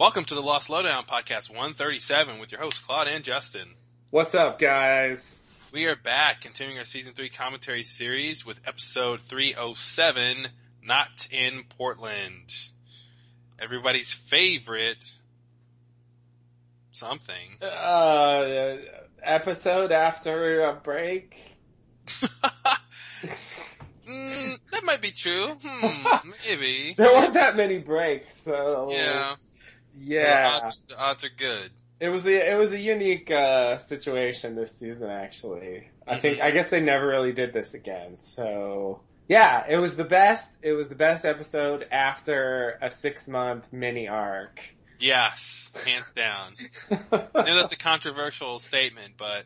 Welcome to the Lost Lowdown podcast 137 with your hosts Claude and Justin. What's up, guys? We are back continuing our season 3 commentary series with episode 307, Not in Portland. Everybody's favorite something. Uh, episode after a break? Mm, that might be true. Hmm, maybe. There weren't that many breaks, so. Yeah. Yeah. The odds, the odds are good. It was a, it was a unique, uh, situation this season, actually. I think, Mhm. I guess they never really did this again, so. Yeah, it was the best, it was the best episode after a six month mini arc. Yes, hands down. I know that's a controversial statement, but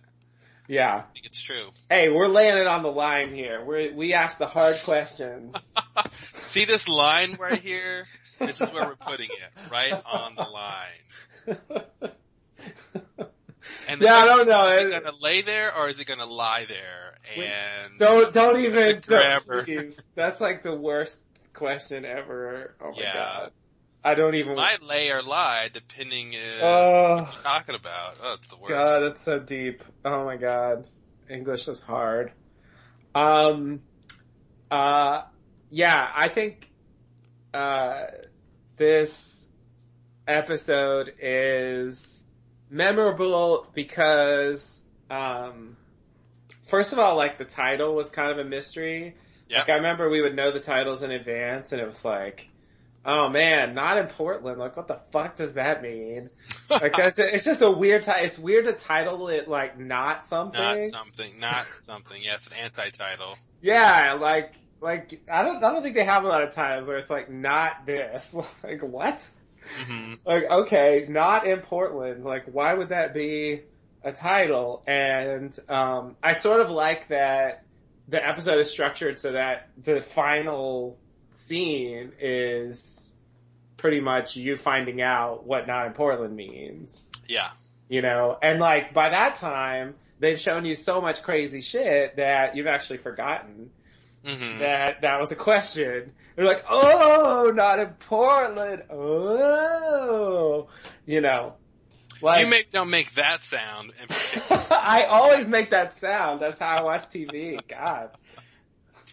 yeah. I think it's true. Hey, we're laying it on the line here. We we ask the hard questions. See this line right here? This is where we're putting it, right on the line. And Yeah, I don't know. Is it gonna lay there or is it gonna lie there? And Don't don't even don't. That's like the worst question ever. Oh my Yeah. god. I don't even might lay or lie depending uh, Oh what you're talking about. Oh, it's the worst. god, it's so deep. Oh my god. English is hard. Um uh yeah, I think uh this episode is memorable because um first of all like the title was kind of a mystery. Yeah. Like I remember we would know the titles in advance and it was like Oh man, not in Portland. Like, what the fuck does that mean? Like, it's, it's just a weird. It's weird to title it like not something. not something, not something. Yeah, it's an anti-title. yeah, like, like I don't. I don't think they have a lot of times where it's like not this. Like what? hmm Like okay, not in Portland. Like why would that be a title? And um, I sort of like that the episode is structured so that the final scene is pretty much you finding out what not in Portland means. Yeah. You know, and like by that time they've shown you so much crazy shit that you've actually forgotten hmm that that was a question. They're like, oh, not in Portland. Oh, you know, like you make don't make that sound. In. I always make that sound. That's how I watch TV. God,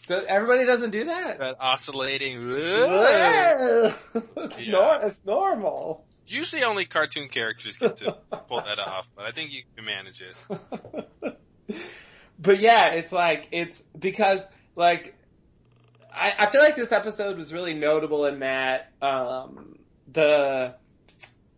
everybody doesn't do that. that oscillating. it's, Yeah. nor- it's normal. Usually, only cartoon characters get to pull that off, but I think you can manage it. but yeah, it's like it's because like I, I feel like this episode was really notable in that um, the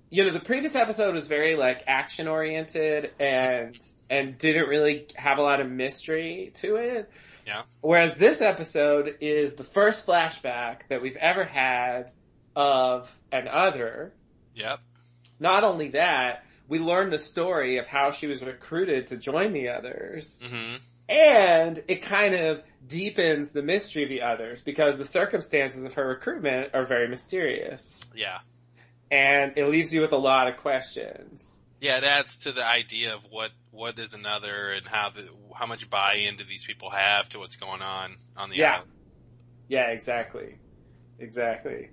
you know the previous episode was very like action oriented and and didn't really have a lot of mystery to it. Yeah. Whereas this episode is the first flashback that we've ever had of an other. Yep. Not only that, we learned the story of how she was recruited to join the others. hmm And it kind of deepens the mystery of the others because the circumstances of her recruitment are very mysterious. Yeah. And it leaves you with a lot of questions. Yeah, it adds to the idea of what what is another and how the how much buy-in do these people have to what's going on on the Yeah. island. Yeah, exactly. Exactly.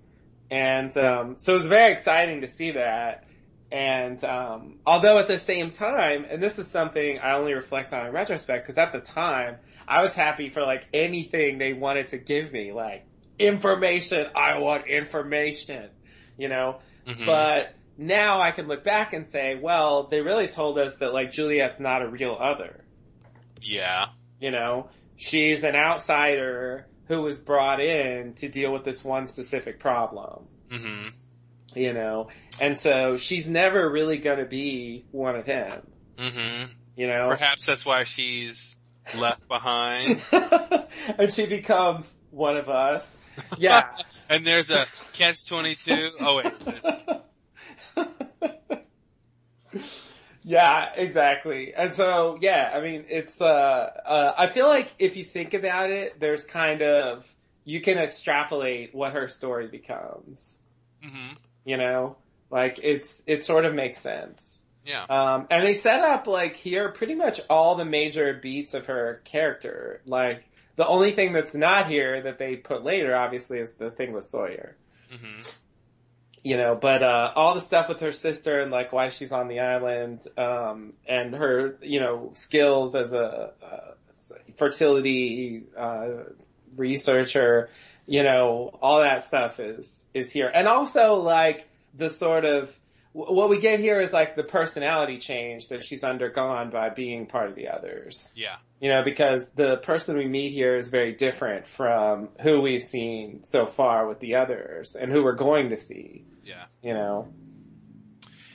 And um, so it was very exciting to see that. And um, although at the same time, and this is something I only reflect on in retrospect, because at the time I was happy for like anything they wanted to give me, like information. I want information, you know. Mhm. But now I can look back and say, well, they really told us that like Juliet's not a real other. yeah. You know, she's an outsider who was brought in to deal with this one specific problem. hmm You know, and so she's never really gonna be one of them. hmm You know, Perhaps that's why she's left behind. and she becomes one of us. Yeah. and there's a catch twenty two. Oh wait. yeah, exactly. And so, yeah, I mean, it's, uh, uh, I feel like if you think about it, there's kind of, you can extrapolate what her story becomes. hmm You know? Like, it's, it sort of makes sense. Yeah. Um, and they set up, like, here pretty much all the major beats of her character. Like, the only thing that's not here that they put later, obviously, is the thing with Sawyer. hmm you know, but uh, all the stuff with her sister and like why she's on the island, um, and her, you know, skills as a, uh, fertility uh, researcher, you know, all that stuff is is here, and also like the sort of what we get here is like the personality change that she's undergone by being part of the others. Yeah. You know, because the person we meet here is very different from who we've seen so far with the others and who we're going to see. Yeah. You know?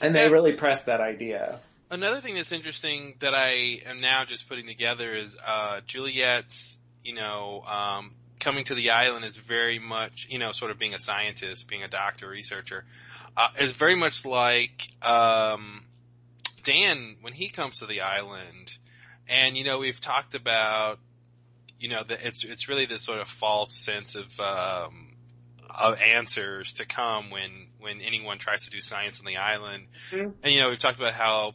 And they Yeah. really press that idea. Another thing that's interesting that I am now just putting together is uh, Juliet's, you know, um, coming to the island is very much, you know, sort of being a scientist, being a doctor, researcher, uh, is very much like um, Dan when he comes to the island. And you know, we've talked about, you know, that it's it's really this sort of false sense of um, of answers to come when when anyone tries to do science on the island. Mhm. And you know, we've talked about how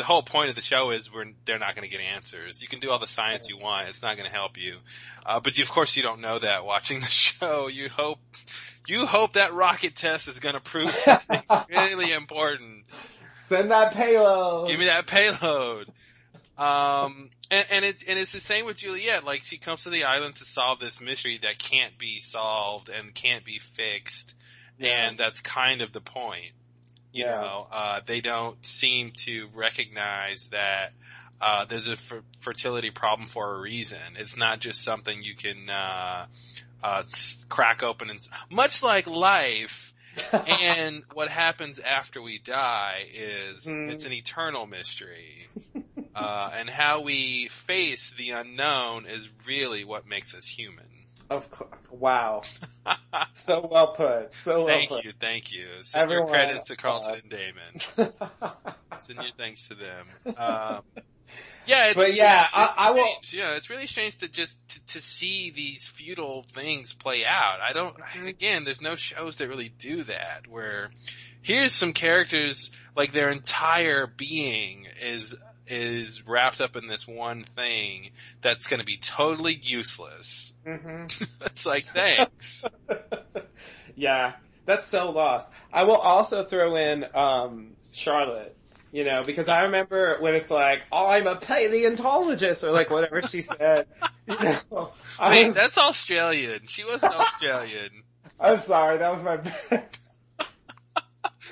the whole point of the show is we're they're not going to get answers. You can do all the science you want; it's not going to help you. Uh, but you, of course, you don't know that watching the show. You hope you hope that rocket test is going to prove something really important. Send that payload. Give me that payload. Um, and, and it's and it's the same with Juliet. Like she comes to the island to solve this mystery that can't be solved and can't be fixed, Yeah. and that's kind of the point. You Yeah. know, uh, they don't seem to recognize that uh, there's a fer- fertility problem for a reason. It's not just something you can uh, uh, crack open and much like life. and what happens after we die is Hmm. it's an eternal mystery. Uh, and how we face the unknown is really what makes us human. Of course. Wow. So well put. So well thank put. you, thank you. Send your credits to Carlton and Damon. Send your thanks to them. Um, yeah, it's, But yeah, it's, I- I will-. You know, it's really strange to just to, to see these futile things play out. I don't. Mm-hmm. Again, there's no shows that really do that. Where here's some characters like their entire being is is wrapped up in this one thing that's going to be totally useless. hmm it's like thanks. yeah, that's so lost. I will also throw in um, Charlotte. You know, because I remember when it's like, "Oh, I'm a paleontologist," or like whatever she said. You know, I Wait, was, that's Australian. She wasn't Australian. I'm sorry, that was my. bad.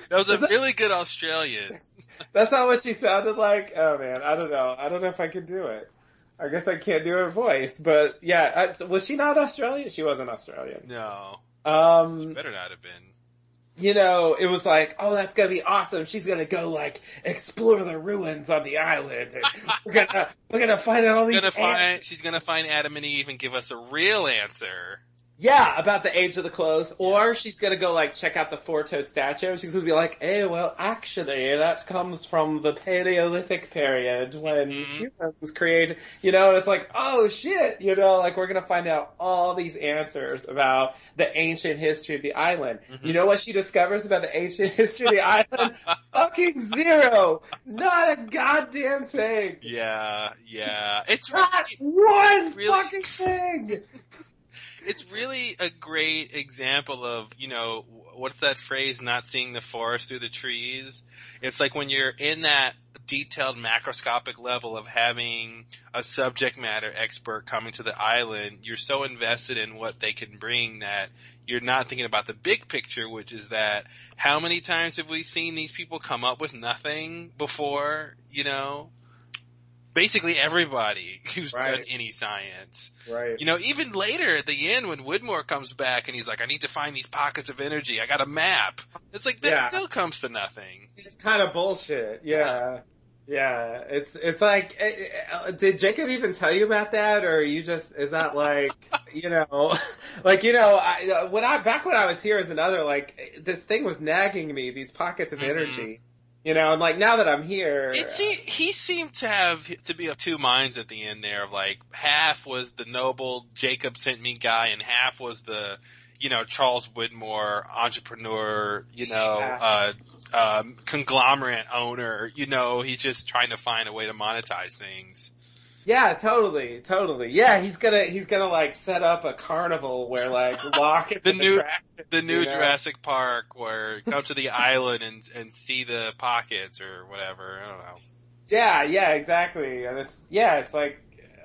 That was a really good Australian. That's not what she sounded like. Oh man, I don't know. I don't know if I could do it. I guess I can't do her voice, but yeah, I, was she not Australian? She wasn't Australian. No, Um, better not have been. you know, it was like, oh, that's gonna be awesome. She's gonna go like explore the ruins on the island. And we're gonna we're gonna find out all She's these. gonna find. She's gonna find Adam and Eve and give us a real answer. Yeah, about the age of the clothes, or she's gonna go like check out the four-toed statue. She's gonna be like, hey, well, actually, that comes from the Paleolithic period when Mhm. humans created. You know, and it's like, oh shit, you know, like we're gonna find out all these answers about the ancient history of the island. Mhm. You know what she discovers about the ancient history of the island? Fucking zero. Not a goddamn thing. Yeah, yeah. It's Not really, one really- fucking thing. It's really a great example of you know what's that phrase? Not seeing the forest through the trees. It's like when you're in that detailed macroscopic level of having a subject matter expert coming to the island, you're so invested in what they can bring that you're not thinking about the big picture, which is that how many times have we seen these people come up with nothing before, you know? Basically everybody who's Right. done any science. Right. You know, even later at the end when Widmore comes back and he's like, I need to find these pockets of energy. I got a map. It's like, that Yeah. still comes to nothing. It's kind of bullshit. Yeah. Yeah. It's, it's like, eh, eh, did Jacob even tell you about that or you just, is that like, you know, like, you know, I, when I, back when I was here as another, like, this thing was nagging me, these pockets of Mhm. energy. You know, and like now that I'm here, It se- he seemed to have to be of two minds at the end there. Of like half was the noble Jacob sent me guy, and half was the you know Charles Widmore entrepreneur, you know, Yeah. uh, um, conglomerate owner. You know, he's just trying to find a way to monetize things. Yeah, totally, totally. Yeah, he's gonna he's gonna like set up a carnival where like Locke is The new- The new you know? Jurassic Park where come to the island and and see the pockets or whatever. I don't know. Yeah, yeah, exactly. And it's yeah, it's like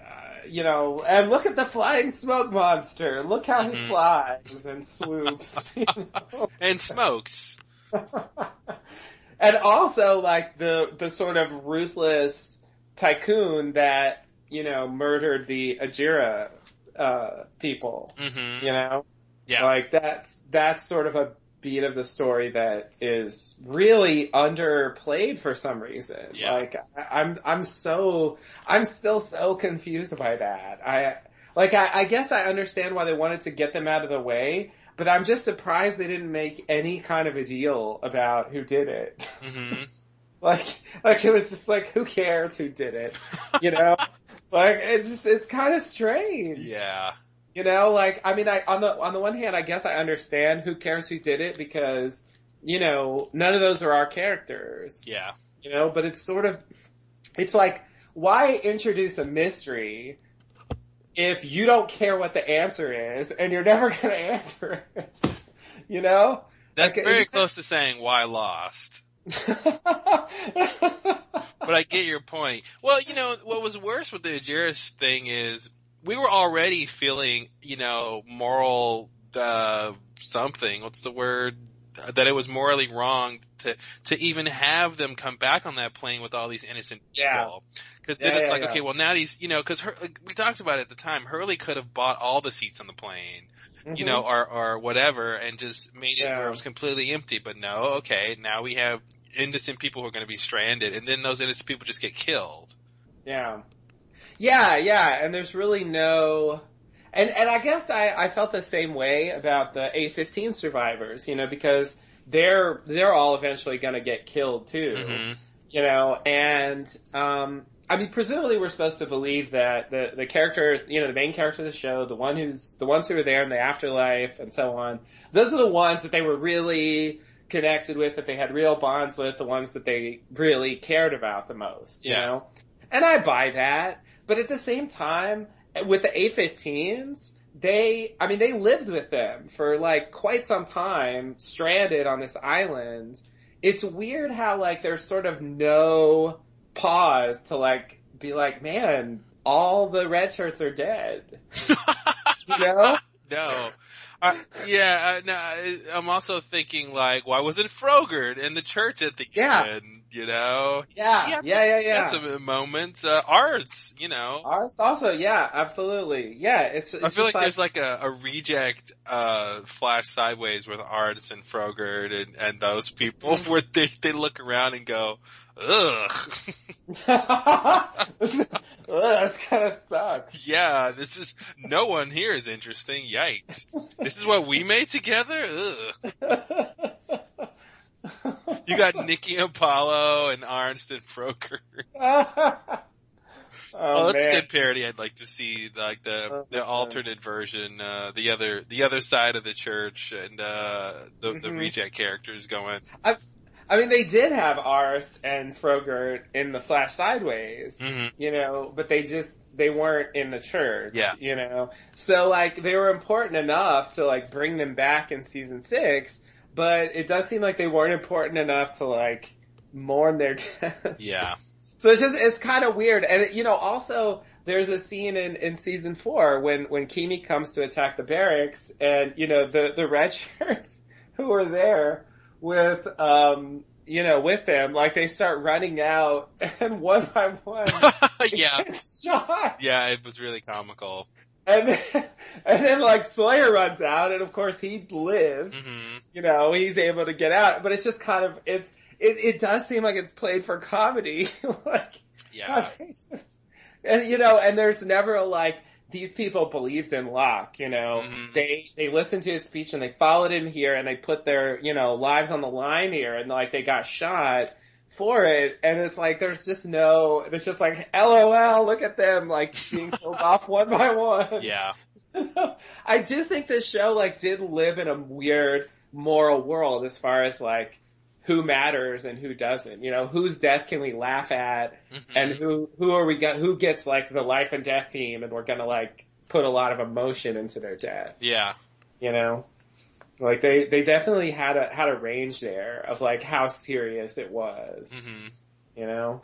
uh, you know, and look at the flying smoke monster. Look how he Mhm. flies and swoops. you know? And smokes. and also like the the sort of ruthless tycoon that you know murdered the Ajira uh, people. hmm You know, Yeah. like that's that's sort of a beat of the story that is really underplayed for some reason. Yeah. Like I, I'm I'm so I'm still so confused by that. I like I, I guess I understand why they wanted to get them out of the way, but I'm just surprised they didn't make any kind of a deal about who did it. hmm like like it was just like who cares who did it, you know? like it's just it's kind of strange. Yeah. You know, like I mean, I on the on the one hand, I guess I understand who cares who did it because you know none of those are our characters. Yeah. You know, but it's sort of it's like why introduce a mystery if you don't care what the answer is and you're never going to answer it. You know? That's Like, very close to saying why lost. But I get your point. Well, you know, what was worse with the Ajiras thing is we were already feeling, you know, moral, uh, something. What's the word? That it was morally wrong to, to even have them come back on that plane with all these innocent Yeah. people. Cause then Yeah, it's yeah, like, okay, well now these, you know, cause Hur- like, we talked about it at the time, Hurley could have bought all the seats on the plane you know, or, or whatever, and just made it where Mm-hmm. It was completely empty. But no, okay, now we have innocent people who are going to be stranded, and then those innocent people just get killed. Yeah. Yeah, yeah, and there's really no and and I guess I, I felt the same way about the A fifteen survivors, you know, because they're they're all eventually gonna get killed too. Mhm. You know, and um I mean presumably we're supposed to believe that the the characters you know, the main character of the show, the one who's the ones who are there in the afterlife and so on, those are the ones that they were really connected with, that they had real bonds with, the ones that they really cared about the most, you Yeah. know? And I buy that. But at the same time, with the A-15s, they, I mean, they lived with them for like quite some time, stranded on this island. It's weird how like there's sort of no pause to like be like, man, all the red shirts are dead. You know? no. Uh, yeah, uh, no, I'm also thinking like, why wasn't Frogurt in the church at the Yeah. end? You know, Yeah, Yeah, yeah, yeah, yeah. that's a moment. Uh, Arzt, you know. Arzt also, yeah, absolutely. Yeah, it's, it's I feel just like, there's like a, a reject uh, Flash Sideways with Arzt and Frogurt and, and those people Mm-hmm. where they, they look around and go, ugh. Ugh, this kind of sucks. yeah, this is, no one here is interesting. Yikes. This is what we made together? Ugh. You got Nikki and Paulo and Arzt and Frogurt. oh, Oh, that's man. a good parody. I'd like to see like the the Uh, alternate version, uh, the other the other side of the church, and uh, the the Mhm. reject characters going. I mean, they did have Arzt and Frogurt in the Flash Sideways, hmm you know, but they just, they weren't in the church, Yeah. you know. So like, they were important enough to like bring them back in season six, but it does seem like they weren't important enough to like mourn their death. Yeah. So it's just, it's kind of weird. And you know, also, there's a scene in, in season four when, when Keamy comes to attack the barracks and, you know, the, the red shirts who are there with, um, you know, with them, like they start running out and one by one, yeah. shot. Yeah, it was really comical. And then, and then like Sawyer runs out and of course he lives, hmm you know, he's able to get out, but it's just kind of, it's, it, it does seem like it's played for comedy. like, Yeah. It's just- and you know, and there's never a like these people believed in Locke, you know. Mhm. They they listened to his speech and they followed him here and they put their, you know, lives on the line here and like they got shot for it and it's like there's just no it's just like LOL, look at them like being killed off one by one. Yeah. I do think this show like did live in a weird moral world as far as like who matters and who doesn't. You know, whose death can we laugh at, Mhm. and who who are we go- who gets like the life and death theme, and we're gonna like put a lot of emotion into their death. yeah, You know, like they they definitely had a had a range there of like how serious it was. hmm You know,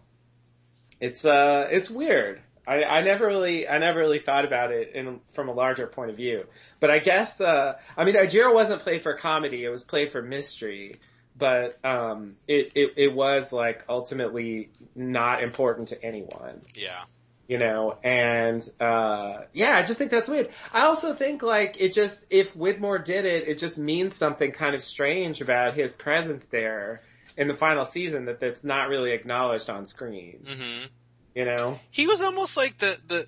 it's uh it's weird. I, I never really I never really thought about it in from a larger point of view. But I guess uh I mean Ajira wasn't played for comedy, it was played for mystery. But um it, it, it was like ultimately not important to anyone. yeah, You know, and uh yeah, I just think that's weird. I also think like it just if Widmore did it, it just means something kind of strange about his presence there in the final season that that's not really acknowledged on screen. hmm You know? He was almost like the the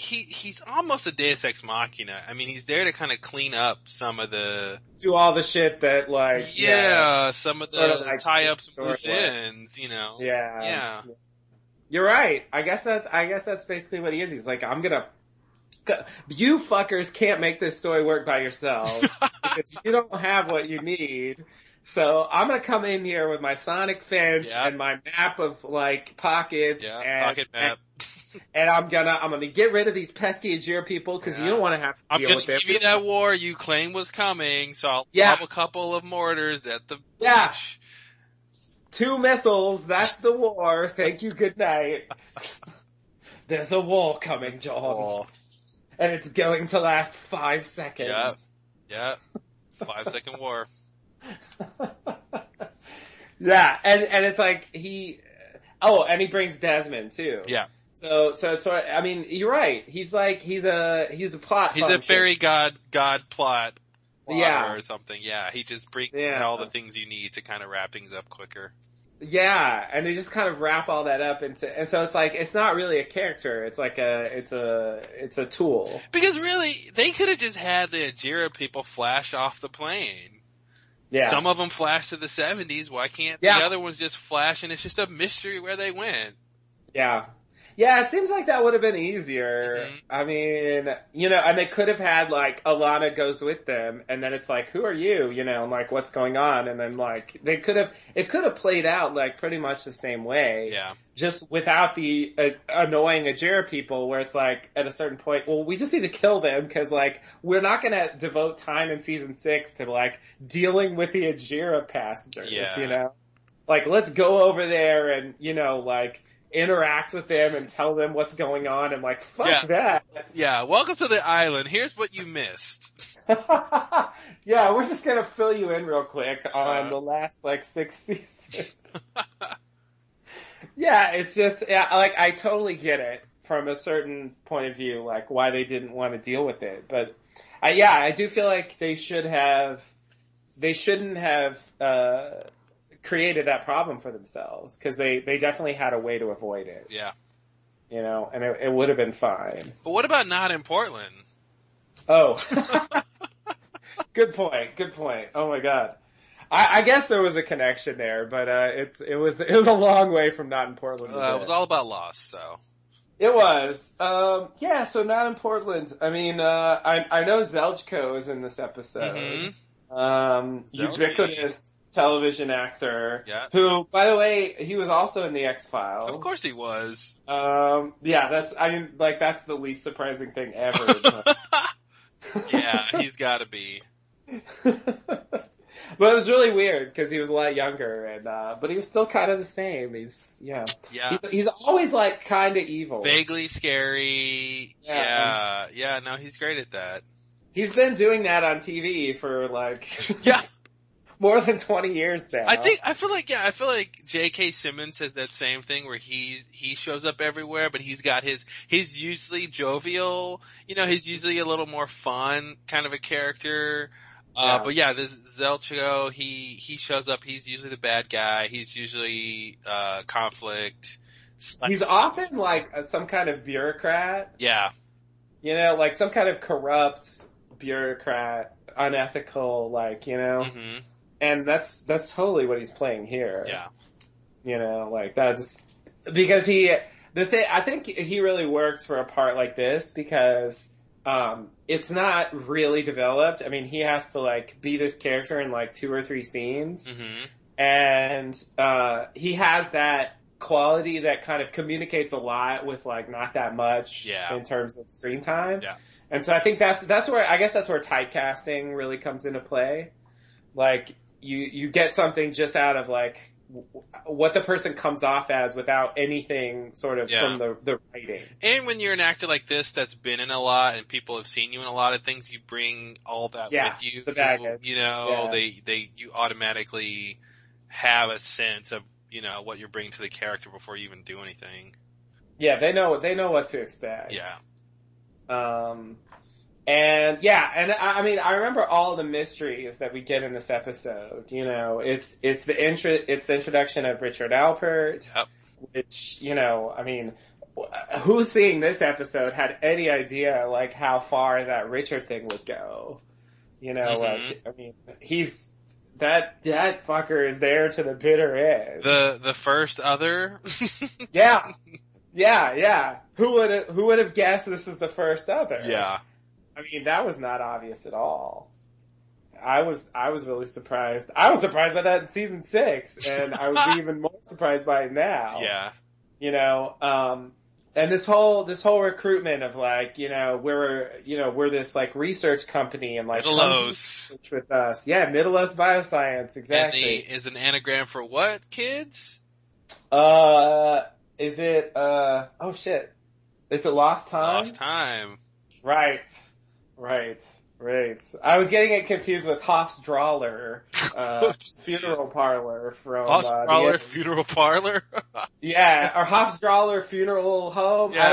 he he's almost a Deus Ex Machina. I mean, he's there to kind of clean up some of the Do all the shit that like yeah, some of the Sort of like tie up some loose ends. You know, Yeah. yeah, You're right. I guess that's I guess that's basically what he is. He's like, I'm gonna you fuckers can't make this story work by yourselves because you don't have what you need. So I'm gonna come in here with my sonic fence Yeah. and my map of like pockets yeah. and, Pocket map. and and I'm gonna I'm gonna get rid of these pesky Ajira people because you don't want to have to I'm deal gonna with them. give you that war you claim was coming, so I'll Yeah. have a couple of mortars at the Yeah. beach. Two missiles. That's the war. Thank you. Good night. There's a war coming, John, Oh, and it's going to last five seconds. Yeah. yeah. Five second war. yeah, and and it's like he. Oh, and he brings Desmond too. Yeah. So so it's sort. I mean, you're right. He's like he's a he's a plot. He's a fairy god, god plot. Yeah. Or something. Yeah. He just brings Yeah. all the things you need to kind of wrap things up quicker. Yeah, and they just kind of wrap all that up into, and so it's like it's not really a character. It's like a it's a it's a tool. Because really, they could have just had the Ajira people flash off the plane. Yeah. Some of them flash to the 70s. Why can't Yeah. the other ones just flash and it's just a mystery where they went? Yeah. Yeah, it seems like that would have been easier. Mhm. I mean, you know, and they could have had like Ilana goes with them and then it's like, who are you? You know, and like what's going on? And then like they could have, it could have played out like pretty much the same way. Yeah. Just without the uh, annoying Ajira people where it's like at a certain point, well, we just need to kill them because like we're not going to devote time in season six to like dealing with the Ajira passengers, Yeah. you know? Like let's go over there and, you know, like interact with them and tell them what's going on and like fuck Yeah. that. Yeah. Welcome to the island. Here's what you missed. yeah, we're just gonna fill you in real quick on Uh-huh. the last like six seasons. yeah, it's just yeah, like I totally get it from a certain point of view, like why they didn't want to deal with it. But I, yeah, I do feel like they should have, they shouldn't have uh, created that problem for themselves because they they definitely had a way to avoid it, yeah. you know, and it, it would have been fine. But what about not in Portland? Oh. good point. Good point. Oh my god. I, I guess there was a connection there, but uh, it's it was it was a long way from not in Portland. Uh, it was all about loss, so. It was. Um, yeah, so not in Portland. I mean, uh, I, I know Zeljko is in this episode. Mhm. Um, ubiquitous television actor. Yeah. Who, by the way, he was also in the X Files. Of course he was. Um, yeah, that's, I mean, like, that's the least surprising thing ever. yeah, he's gotta be. but it was really weird because he was a lot younger and, uh, but he was still kind of the same. He's, yeah. Yeah. He's, he's always like kind of evil. Vaguely scary. Yeah. Yeah. Yeah, no, he's great at that. He's been doing that on TV for like, Yeah. more than 20 years now. I think I feel like yeah, I feel like J.K. Simmons says that same thing where he's he shows up everywhere, but he's got his he's usually jovial, you know, he's usually a little more fun kind of a character. Uh, Yeah. but yeah, this Zeljko, he he shows up. He's usually the bad guy. He's usually uh conflict. he's often like a, some kind of bureaucrat, Yeah, you know, like some kind of corrupt bureaucrat, unethical, like, you know, hmm and that's, that's totally what he's playing here. yeah, You know, like that's because he the thing I think he really works for a part like this because um it's not really developed. I mean, he has to like be this character in like two or three scenes hmm and uh, he has that quality that kind of communicates a lot with like not that much Yeah. in terms of screen time. Yeah. And so I think that's that's where I guess that's where typecasting really comes into play. Like you you get something just out of like what the person comes off as without anything sort of Yeah. from the the writing. And when you're an actor like this that's been in a lot and people have seen you in a lot of things, you bring all that Yeah, with you. the baggage. You know, Yeah. they they you automatically have a sense of you know what you're bringing to the character before you even do anything. Yeah, they know they know what to expect. Yeah. Um, and yeah, and I, I mean, I remember all the mysteries that we get in this episode. You know, it's it's the intro, it's the introduction of Richard Alpert, Yep. which you know, I mean, wh- who seeing this episode had any idea like how far that Richard thing would go? You know, Mhm. like I mean, he's that that fucker is there to the bitter end. The the first other yeah, yeah, yeah. Who would who would have guessed this is the first other? Yeah. I mean, that was not obvious at all. I was, I was really surprised. I was surprised by that in season six, and I would be even more surprised by it now. Yeah. You know, um, and this whole, this whole recruitment of like, you know, we're, you know, we're this like research company and like, Mittelos. with us. Yeah, Mittelos Bioscience, exactly. the is an anagram for what, kids? uh, is it, uh, oh shit. Is it Lost Time? Lost time. Right, right, right. I was getting it confused with Hoffs/Drawlar, uh, funeral parlor from uh, Hoffs/Drawlar the- funeral parlor. yeah, or Hoffs/Drawlar funeral home. Yeah,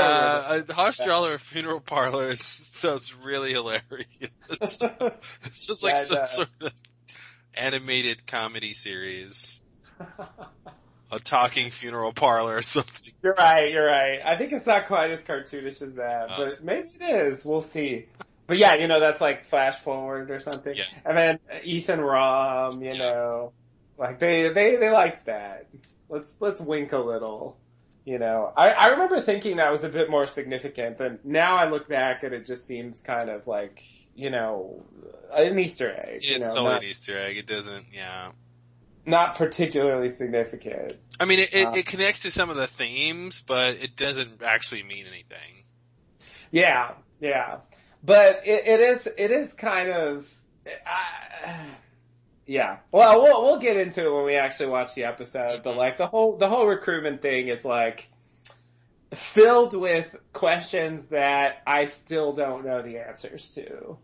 don't uh, Hoffs/Drawlar funeral parlor is, sounds really hilarious. It's just like Yeah, some sort of animated comedy series. A talking funeral parlor or something. you're right. You're right. I think it's not quite as cartoonish as that, Uh. but maybe it is. We'll see. But yeah, you know, that's like flash forward or something. Yeah. And then Ethan Rom, you Yeah. know, like they, they, they liked that. Let's, let's wink a little. You know, I, I remember thinking that was a bit more significant, but now I look back and it just seems kind of like, you know, an Easter egg. you It's know, totally not, an Easter egg. It doesn't, yeah. Not particularly significant. I mean, it, it, Uh. it connects to some of the themes, but it doesn't actually mean anything. Yeah, yeah, but it, it is it is kind of uh, yeah. Well, we'll we'll get into it when we actually watch the episode. But like the whole the whole recruitment thing is like filled with questions that I still don't know the answers to.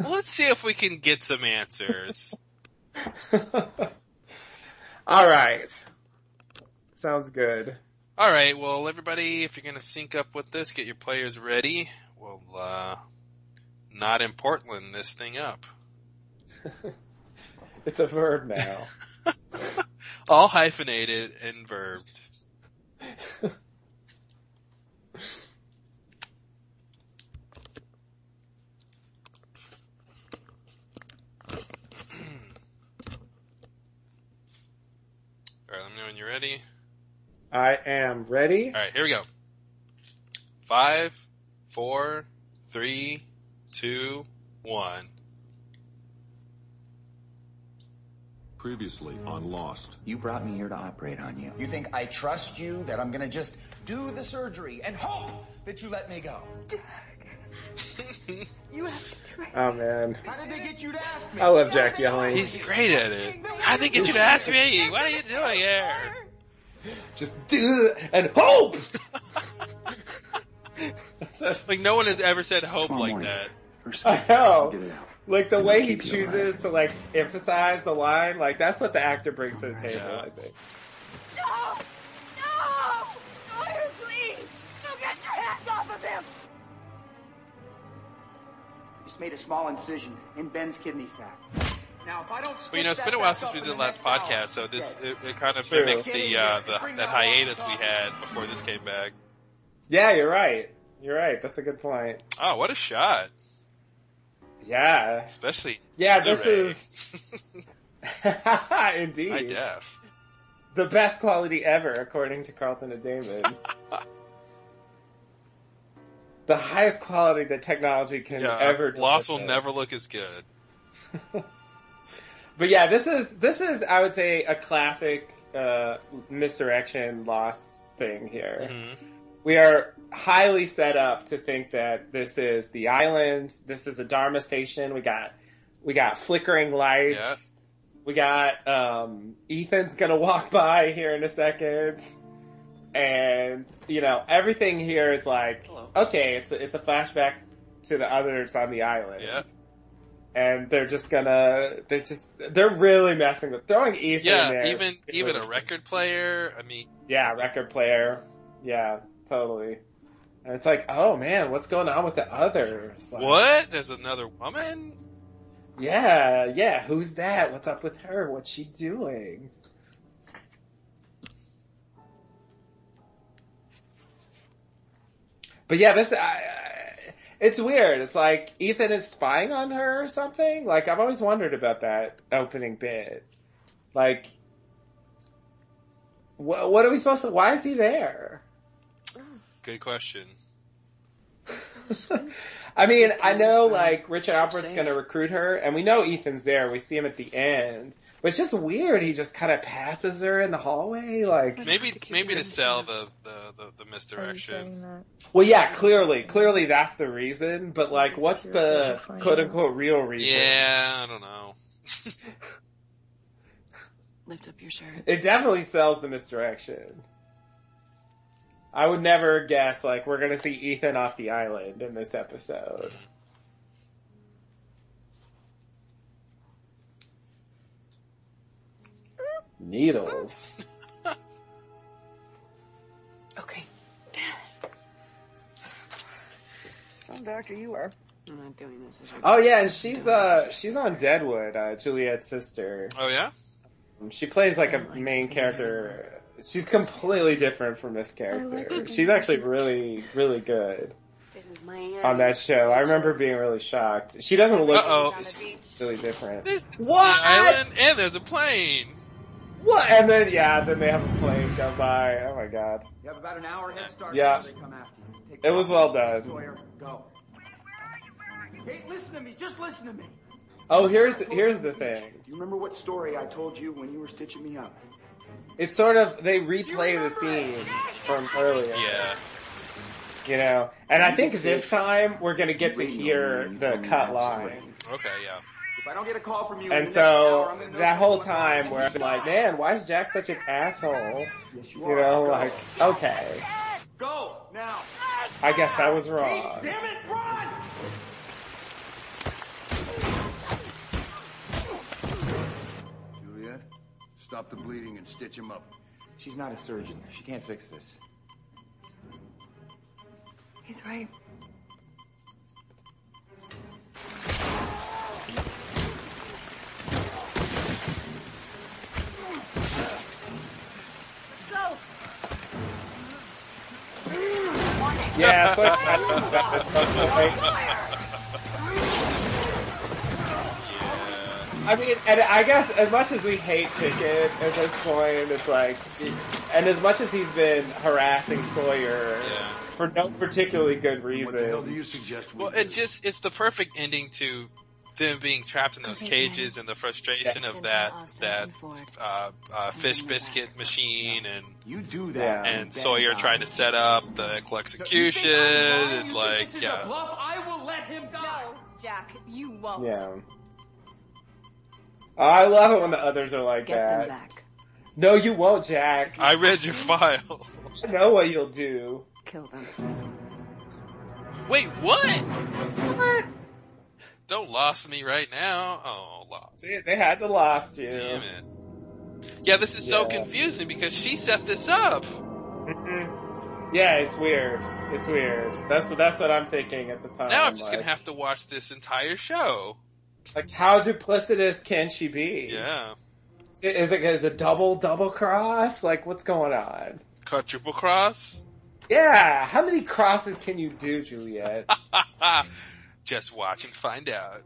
Well, let's see if we can get some answers. All right, sounds good. All right, well, everybody, if you're going to sync up with this, get your players ready. We'll, uh, not in Portland this thing up. It's a verb now. All hyphenated and verbed. All right, let me know when you're ready. I am ready. All right, here we go. Five, four, three, two, one. Previously on Lost. You brought me here to operate on you. You think I trust you that I'm gonna just do the surgery and hope that you let me go? Oh man, How did they get you to ask me? I love Jack yelling. He's great at it. How did they get you to ask me? What are you doing here? just do it and hope. Like no one has ever said hope Tomorrow like that. First I know. Get it out. Like the way he chooses to like emphasize the line, like that's what the actor brings to the table. Yeah. I think. No! No! Just made a small incision in Ben's kidney sac. Now, if I don't Well, you know, it's been a while since we did the last podcast, so this it, it kind of mimics the uh, the that hiatus we had before this came back. Yeah, you're right. You're right. That's a good point. Oh, what a shot! Yeah. Especially Yeah, this Blu-ray. is indeed high def. the best quality ever, according to Carlton and Damon. the highest quality that technology can Yeah, ever. Loss will never look as good. but yeah, this is this is I would say a classic uh, misdirection lost thing here. Mhm. We are highly set up to think that this is the island. This is a Dharma station. We got we got flickering lights. Yeah. We got um, Ethan's gonna walk by here in a second, and you know everything here is like Hello. okay, it's a, it's a flashback to the others on the island. Yeah. And they're just gonna, they're just, they're really messing with, throwing Ethan in Yeah, there. even even a record player. I mean, Yeah, record player. Yeah, totally. And it's like, oh man, what's going on with the others? Like, what? There's another woman. Yeah, yeah, who's that? What's up with her? What's she doing? But yeah, this, I, I, it's weird. It's like Ethan is spying on her or something. Like I've always wondered about that opening bit. Like, what, what are we supposed to? Why is he there? Good question. I mean, I know like Richard Alpert's gonna recruit her, and we know Ethan's there. We see him at the end, but it's just weird. He just kind of passes her in the hallway, like. Maybe to maybe to sell the- the the the, the Are you misdirection. Well, yeah, clearly, clearly that's the reason. But like, what's the quote unquote real reason? Yeah, I don't know. Lift up your shirt. It definitely sells the misdirection. I would never guess like we're gonna see Ethan off the island in this episode. Needles. Okay. Some doctor you are. I'm not doing this. as Oh yeah, and she's uh she's on Deadwood, uh, Juliet's sister. Oh yeah. She plays like a like main her. character. She's completely different from this character. She's actually really, really good This is my on that show. I remember being really shocked. She doesn't look Uh-oh. really different. There's What? the island and there's a plane. What? And then yeah, then they have a plane come by. Oh my god. You have about an hour head start Yeah. before they come after you. Take It was well done. Sawyer, go. Hey, listen to me. Just listen to me. Oh, here's here's the thing. Do you remember what story I told you when you were stitching me up? It's sort of they replay the scene from earlier. Yeah. You know, and I think this time we're gonna get to hear the cut lines. Okay. Yeah. If I don't get a call from you, And the next hour, so that whole what's going on. time where I'm like, man, why is Jack such an asshole? Yes, you You are. know, Go. like, okay, Go now. I guess I was Hey, wrong. damn it, run! Juliet, stop the bleeding and stitch him up. She's not a surgeon. She can't fix this. He's right. Yeah, so I, I mean, and I guess as much as we hate Pickett at this point, it's like, and as much as he's been harassing Sawyer Yeah. for no particularly good reason. What the hell do reason, you suggest we Well, do? it just it's the perfect ending to them being trapped in those Okay, cages and the frustration Yeah. of that that uh, uh, fish biscuit machine and You do that. And Sawyer trying to set up the execution and like yeah. bluff? I will let him go. No, Jack, you won't. yeah. I love it when the others are like Get that. them back. No, you won't, Jack. I read your file. I know what you'll do. Kill them. Wait, what? What? Don't lost me right now. Oh, lost. They, they had to lost you. Damn it. Yeah, this is so confusing because she set this up. Mhm. Yeah, it's weird. It's weird. That's what that's what I'm thinking at the time. Now I'm just like, gonna have to watch this entire show. like how duplicitous can she be? Yeah. Is it is it double double cross? Like what's going on? Quadruple cross? Yeah, how many crosses can you do, Juliet? Just watch and find out.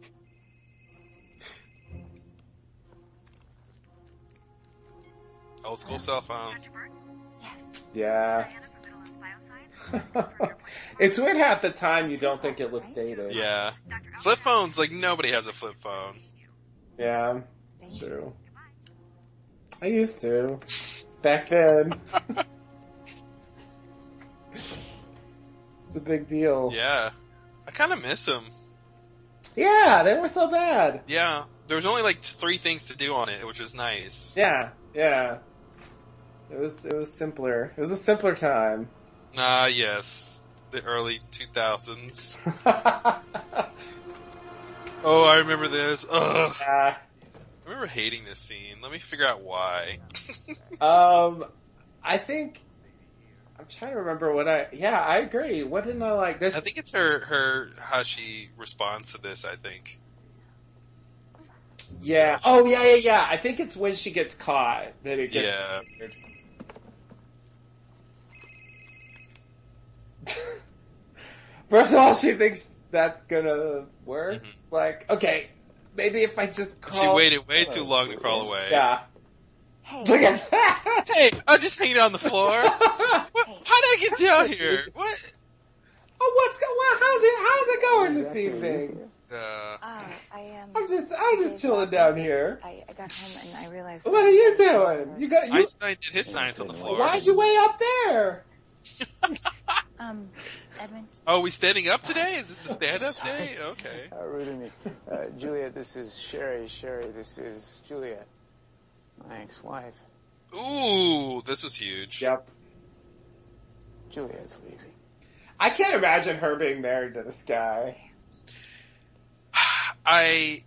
Old school cell phone. yeah. it's weird how at the time you don't think it looks dated. Yeah. Flip phones, like nobody has a flip phone. Yeah. It's true. I used to. Back then. it's a big deal. Yeah. I kind of miss them. Yeah, they were so bad. Yeah. There was only like three things to do on it, which was nice. Yeah, yeah. It was it was simpler. It was a simpler time. Ah, yes. The early 2000s. Oh, I remember this. Ugh. yeah. I remember hating this scene. Let me figure out why. Um, I think I'm trying to remember what I. Yeah, I agree. What didn't I like? This. I think it's her, her, how she responds to this, I think. Yeah. Oh, yeah, yeah, yeah. I think it's when she gets caught that it gets Yeah. weird. First of all, she thinks that's gonna work. Mhm. Like, okay, maybe if I just crawl. She waited way too long to crawl away. Yeah. Hey, Look at that. Hey, I'm just hanging on the floor. What? How did I get down here? What? oh, what's go? What? How's it? How's it going this evening? Uh, uh, I um, I'm just, I'm just chilling down here. I, I got home and I realized. What are you doing? You got you. Einstein did his science on the floor. Why'd you way up there? Um, Edmund. Oh, we standing up today? Is this a stand-up day? Okay. Uh, rude of me. Uh, Juliet, this is Sherry. Sherry, this is Juliet. My ex-wife. Ooh, this was huge. Yep. Juliet's leaving. I can't imagine her being married to this guy. I,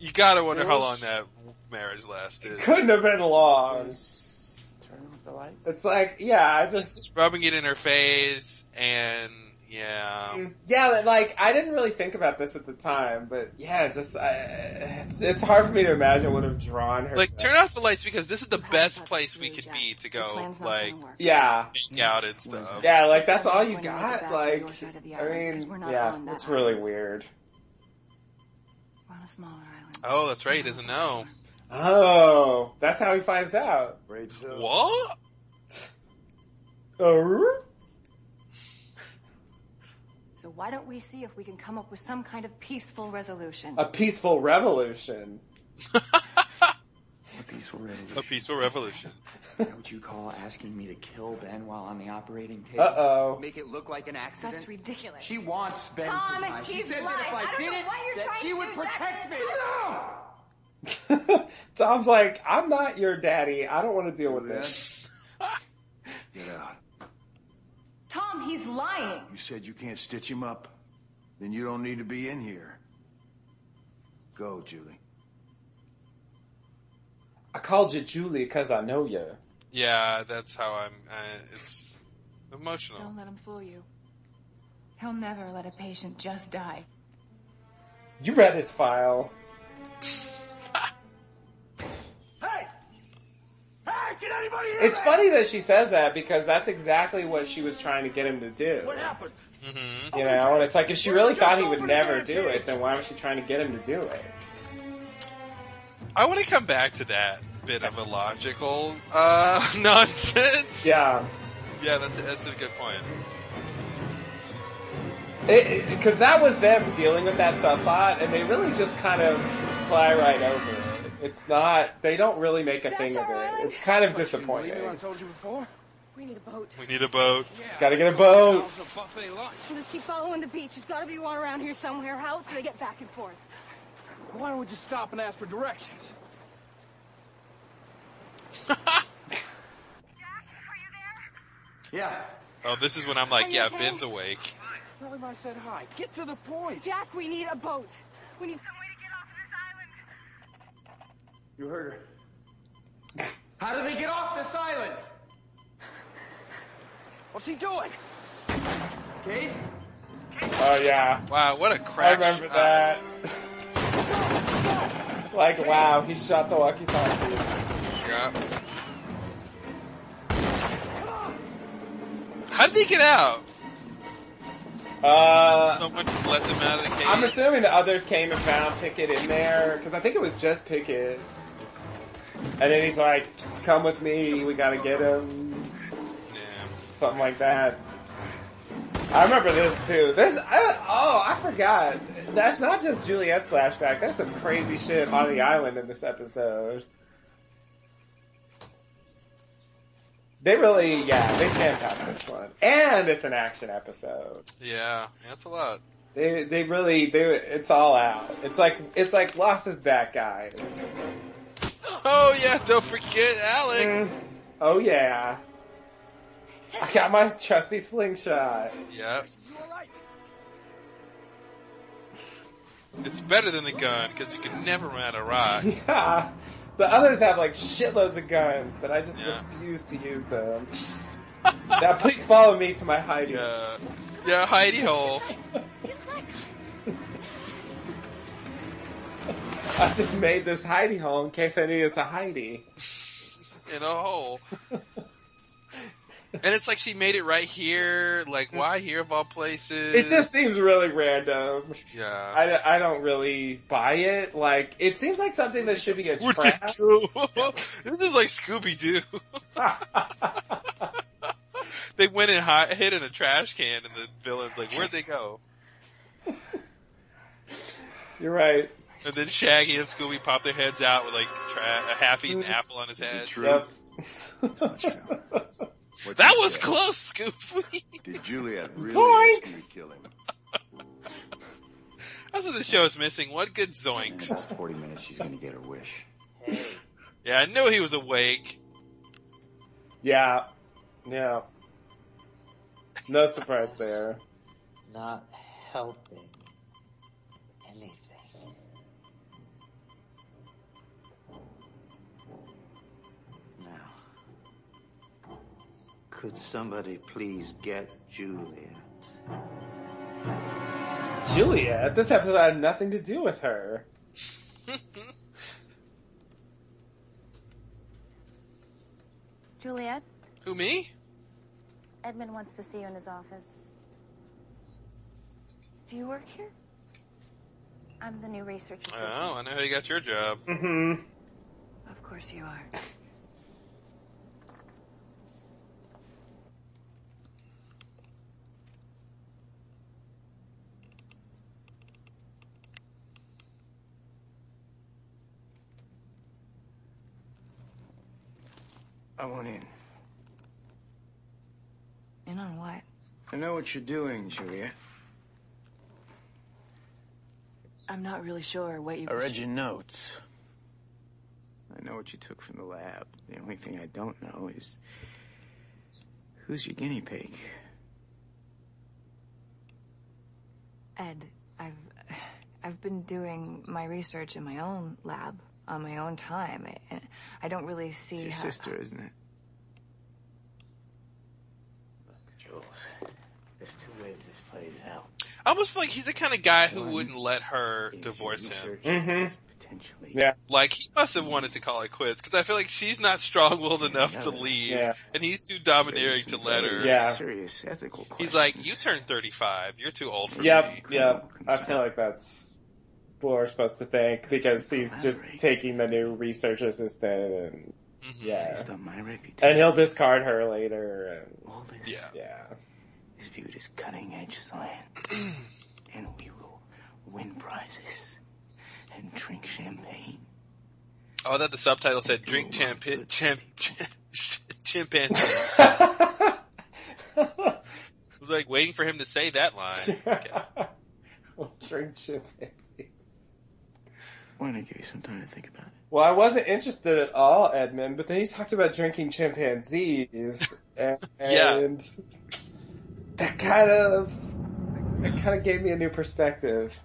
you gotta wonder how long that marriage lasted. It Couldn't have been long. Please turn off the lights. It's like, yeah, I just, Just rubbing it in her face, and yeah. yeah, like I didn't really think about this at the time, but yeah, just I, it's it's hard for me to imagine what would have drawn her. Like, to turn off the lights because this is the best place we could be to go, like. Yeah, make out and stuff. yeah, like that's all you When you get got. Like, your side of the I mean, yeah, on it's really weird. We're on a smaller island. Oh, that's right, he doesn't know. Oh, that's how he finds out. Rachel. What? Oh, So why don't we see if we can come up with some kind of peaceful resolution? a peaceful revolution. A peaceful revolution. A peaceful revolution. Is that what you call asking me to kill Ben while on the operating table? Uh-oh. Make it look like an accident. That's ridiculous. She wants Ben Tom, to die. She he's said lying. that if I I, don't did know it, you're that trying she would protect me. No! Tom's like, I'm not your daddy. I don't want to deal with this. Get out. Tom, he's lying. You said you can't stitch him up. Then you don't need to be in here. Go, Julie. I called you Julie because I know you. Yeah, that's how I'm, uh, it's emotional. Don't let him fool you. He'll never let a patient just die. You read his file. Anybody hear It's me? funny that she says that because that's exactly what she was trying to get him to do. What happened? hmm You know, and it's like if she really thought he would never do it, then why was she trying to get him to do it? I want to come back to that bit of illogical, uh, nonsense. Yeah. Yeah, that's, that's a good point. Because that was them dealing with that subplot, and they really just kind of fly right over it. It's not, they don't really make a That's thing of our it. It's kind of You know I disappointing. told you before? We need a boat. We need a boat. Gotta get a boat. Also. We'll just keep following the beach. There's gotta be one around here somewhere. How else do they get back and forth? Why don't we just stop and ask for directions? Yeah. Oh, this is when I'm like, yeah, okay? Ben's awake. Tell him I said hi. Get to the point. Jack, we need a boat. We need Some way to get off of this island. You heard her. How do they get off this island? What's he doing? Kate? Oh yeah. Wow, what a I crack remember shot. that. like, wow, he shot the walkie-talkie. Yeah. How did he get out? Uh, Someone just let them out of the cage. I'm assuming the others came and found Pickett in there, because I think it was just Pickett. And then he's like, come with me, we gotta get him. Yeah. Something like that. I remember this too. There's uh, oh, I forgot. That's not just Juliet's flashback. There's some crazy shit on the island in this episode. They really, yeah, they camped out this one, and it's an action episode. Yeah, that's a lot. They they really they it's all out. It's like it's like Lost is back, guys. Oh yeah, don't forget Alex. Mm. Oh yeah, I got my trusty slingshot. Yep. It's better than the gun because you can never run out of rock. Yeah. The others have like shitloads of guns, but I just Yeah. refuse to use them. now please follow me to my hidey. Yeah, yeah, hidey hole. I just made this hidey hole in case I needed to hidey. in a hole. and it's like she made it right here. Like, why here of all places? It just seems really random. yeah. I, I don't really buy it. Like, it seems like something that should be a Where'd trap. this is like Scooby Doo. they went and hi- hid in a trash can, and the villain's like, "Where'd they go?" You're right. And then Shaggy and Scooby pop their heads out with like tra- a half-eaten mm. apple on his head. Yep. What's That was say? close, Scooby. Did Juliet really Zoinks! ask you to kill him? That's what the show is missing. What good In zoinks. about 40 minutes, she's gonna get her wish. Yeah, I knew he was awake. yeah. Yeah. No surprise there. Not helping anything. Now, could somebody please get Juliet? Juliet, this episode had nothing to do with her. Juliet, Who me? Edmund wants to see you in his office. Do you work here? I'm the new research assistant. Oh, I know how you got your job. Mm-hmm. Of course you are. I want in. In on what? I know what you're doing, Julia. I'm not really sure what you. I read your notes. I know what you took from the lab. The only thing I don't know is who's your guinea pig? Ed, I've I've been doing my research in my own lab on my own time. I, I don't really see It's your how. sister, isn't it? Look, Jules, there's two ways this plays out. I almost feel like he's the kind of guy who wouldn't let her divorce him. Mm-hmm. Potentially. Yeah. Like he must have wanted to call it quits because I feel like she's not strong-willed enough to leave, Yeah. and he's too domineering to let her. Yeah. Serious ethical He's like, "You turned 35. You're too old for Yep, me." yep. I feel like that's what we're supposed to think because he's just taking the new research assistant and Mm-hmm. yeah, Based on my reputation. and he'll discard her later and All this Yeah. yeah. is viewed as cutting edge science. and we will win prizes and drink champagne. Oh, that the subtitle said "Drink champi- champ- chimpanzees." I was like waiting for him to say that line. Okay. We'll drink chimpanzee. Why don't I give you some time to think about it? Well, I wasn't interested at all, Edmund, but then he talked about drinking chimpanzees, and, Yeah. and that kind of it kind of gave me a new perspective.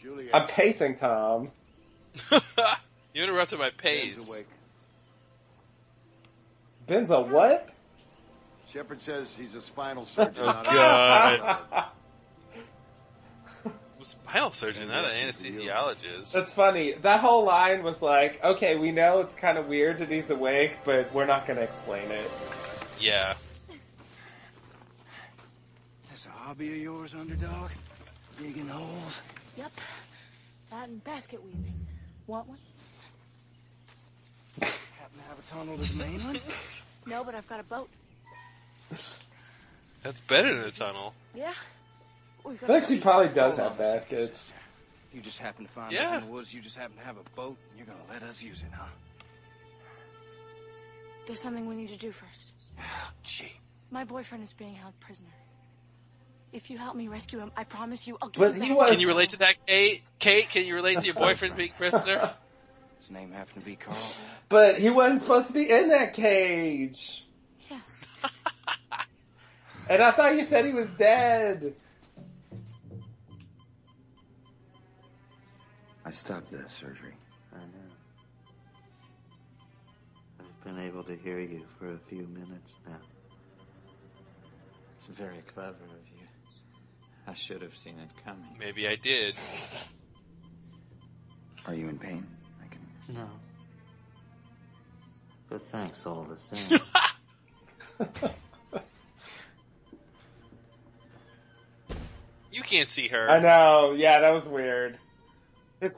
Juliet. I'm pacing, Tom. you interrupted my Ben's pace. awake. Ben's a what? Shepard says he's a spinal surgeon. Oh, not a- oh, God. Spinal surgeon, not an anesthesiologist. That's funny. That whole line was like, okay, we know it's kind of weird that he's awake, but we're not going to explain it. Yeah. That's a hobby of yours, underdog? Digging holes? Yep. That and basket weaving. Want one? Happen to have a tunnel to the mainland? No, but I've got a boat. That's better than a tunnel. Yeah. We've I got think she probably does have on a second, baskets. You just happen to find Yeah. us in the woods. You just happen to have a boat. And you're gonna let us use it, huh? There's something we need to do first. Oh, Gee. My boyfriend is being held prisoner. If you help me rescue him, I promise you I'll give But you he was- Can you relate to that, Kate? Kate, can you relate to your boyfriend being prisoner? His name happened to be Karl. But he wasn't supposed to be in that cage. Yes. And I thought you said he was dead. I stopped that surgery. I know. I've been able to hear you for a few minutes now. It's very clever of you. I should have seen it coming. Maybe I did. Are you in pain? I can. No. But thanks all the same. You can't see her. I know. Yeah, that was weird.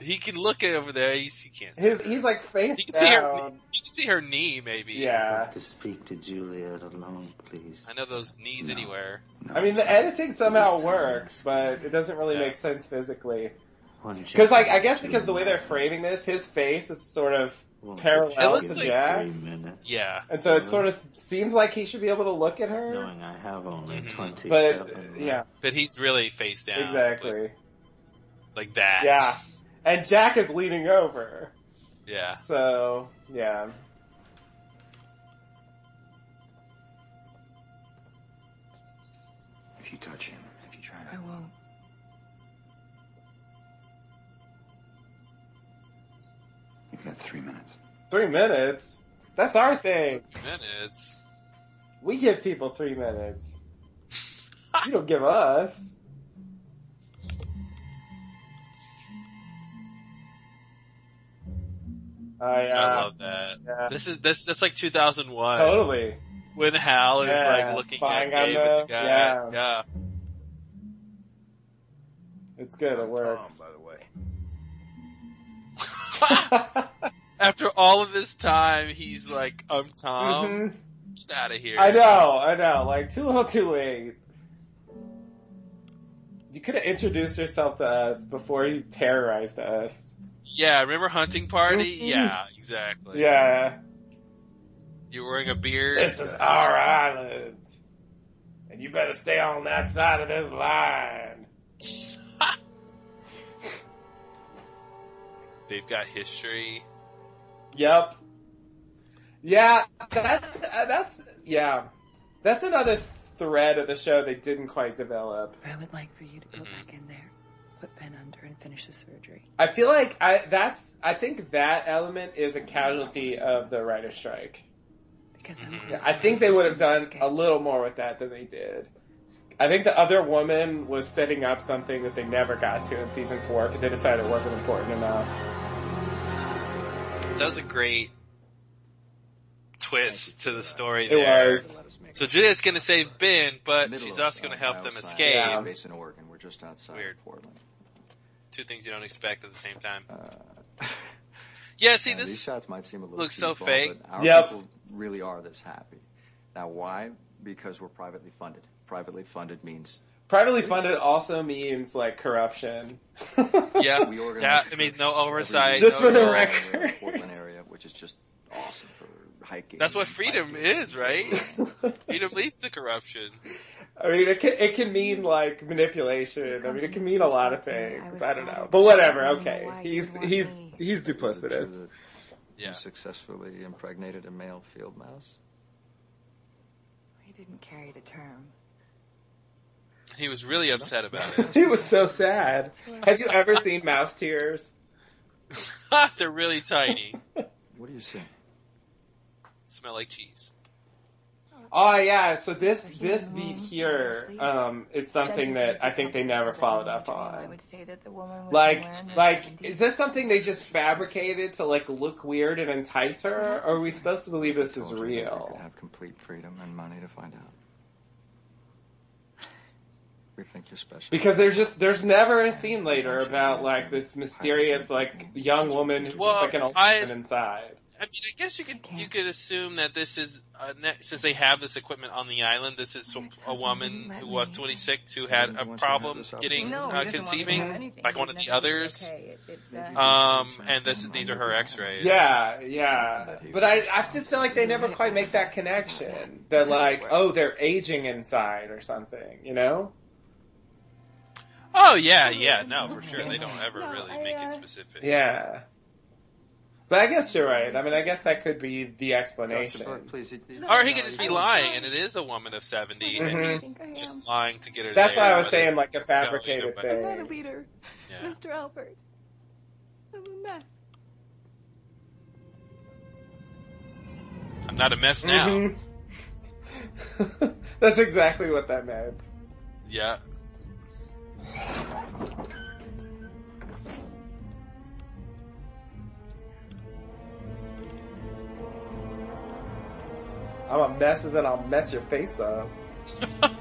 He can look over there. He's, he can't. See His her. he's like face You can see her. down. You can see her knee, maybe. Yeah. to speak to Juliet alone, please. I know those knees anywhere. I mean, the editing somehow works, but it doesn't really make sense physically. Because, like, I guess because the way they're framing this, his face is sort of parallel It looks to like Jack's. Yeah. And so it sort of seems like he should be able to look at her. Knowing I have only Mhm. 27 But, yeah. But he's really face down. Exactly. Like that. Yeah. And Jack is leaning over. Yeah. So, yeah. If you touch him, if you try to. I to. Won't. You've got three minutes. Three minutes? That's our thing. Minutes. We give people three minutes. you don't give us. I, uh, I love that. yeah. This is that's that's like 2001. Totally. When Hal is Yeah, like looking at Dave the- with the guy. yeah. yeah. It's good, it works. by the way. After all of this time, he's like, "I'm Tom. Mhm. Get out of here." I know, I know. Like, too little too late. You could have introduced yourself to us before you terrorized us. Yeah, remember hunting party? Mhm. Yeah, exactly. Yeah. You're wearing a beard. This is our island. And you better stay on that side of this line. They've got history. Yep. Yeah, that's, uh, that's, yeah. That's another thread of the show they didn't quite develop. I would like for you to go Mm-hmm. back in there, put Ben under, and finish the surgery. I feel like I, that's, I think that element is a casualty of the writer's strike. Because Mm-hmm. I'm Yeah, I think they would have done a little more with that than they did. I think the other woman was setting up something that they never got to in season four because they decided it wasn't important enough. That was a great twist to the story It there. was. So Juliet's gonna save Ben, but she's also gonna uh, help them escape. Science Base in Oregon. We're just outside Weird. Portland. Two things you don't expect at the same time. Uh, Yeah, see this these shots might seem a little looks so fake. But our Yep. people really are this happy. Now, why? Because we're privately funded. Privately funded means Privately funded also means like corruption. Yeah, we organize. that it means no oversight. Just no for the record. Portland area, which is just awesome for hiking. That's what freedom biking. is, right? freedom leads to corruption. I mean, it can, it can mean like manipulation. I mean, it can mean a lot of things. I don't know, but whatever. Okay, he's he's he's Is duplicitous. Yeah. Successfully impregnated a male field mouse. He didn't carry to term. He was really upset about it. He was so sad. Have you ever seen mouse tears? They're really tiny. What do you see? Smell like cheese. Oh yeah, so this this beat here um, is something that I think they never followed up on. I on. would say that the woman was Like, somewhere in her like, is this something they just fabricated to like look weird and entice her, or are we supposed to believe this is Told you that You real? have complete freedom and money to find out. We think you're special. Because there's just there's never a scene later about like this mysterious like young woman who's Well, just like an old I- woman inside. I mean, I guess you could you could assume that this is uh, ne- since they have this equipment on the island. This is a woman who was 26 who had a problem getting No, he uh, to conceiving, like one of the others. Okay, it, it's, uh, Um, and this these are her X-rays. Yeah, yeah. But I, I just feel like they never quite make that connection. That like, oh, they're aging inside or something, you know? Oh yeah, yeah, no, for sure. They don't ever really make uh, it specific. Yeah. But I guess you're right. I mean, I guess that could be the explanation. Or he could just be lying, and it is a woman of 70, and Mhm. he's just lying to get her That's there. why I was saying like a no, fabricated but- I'm not a thing. leader, Yeah. Mr. Alpert. I'm a mess. I'm not a mess now. Mhm. That's exactly what that meant. Yeah. I'm a mess and I'll mess your face up.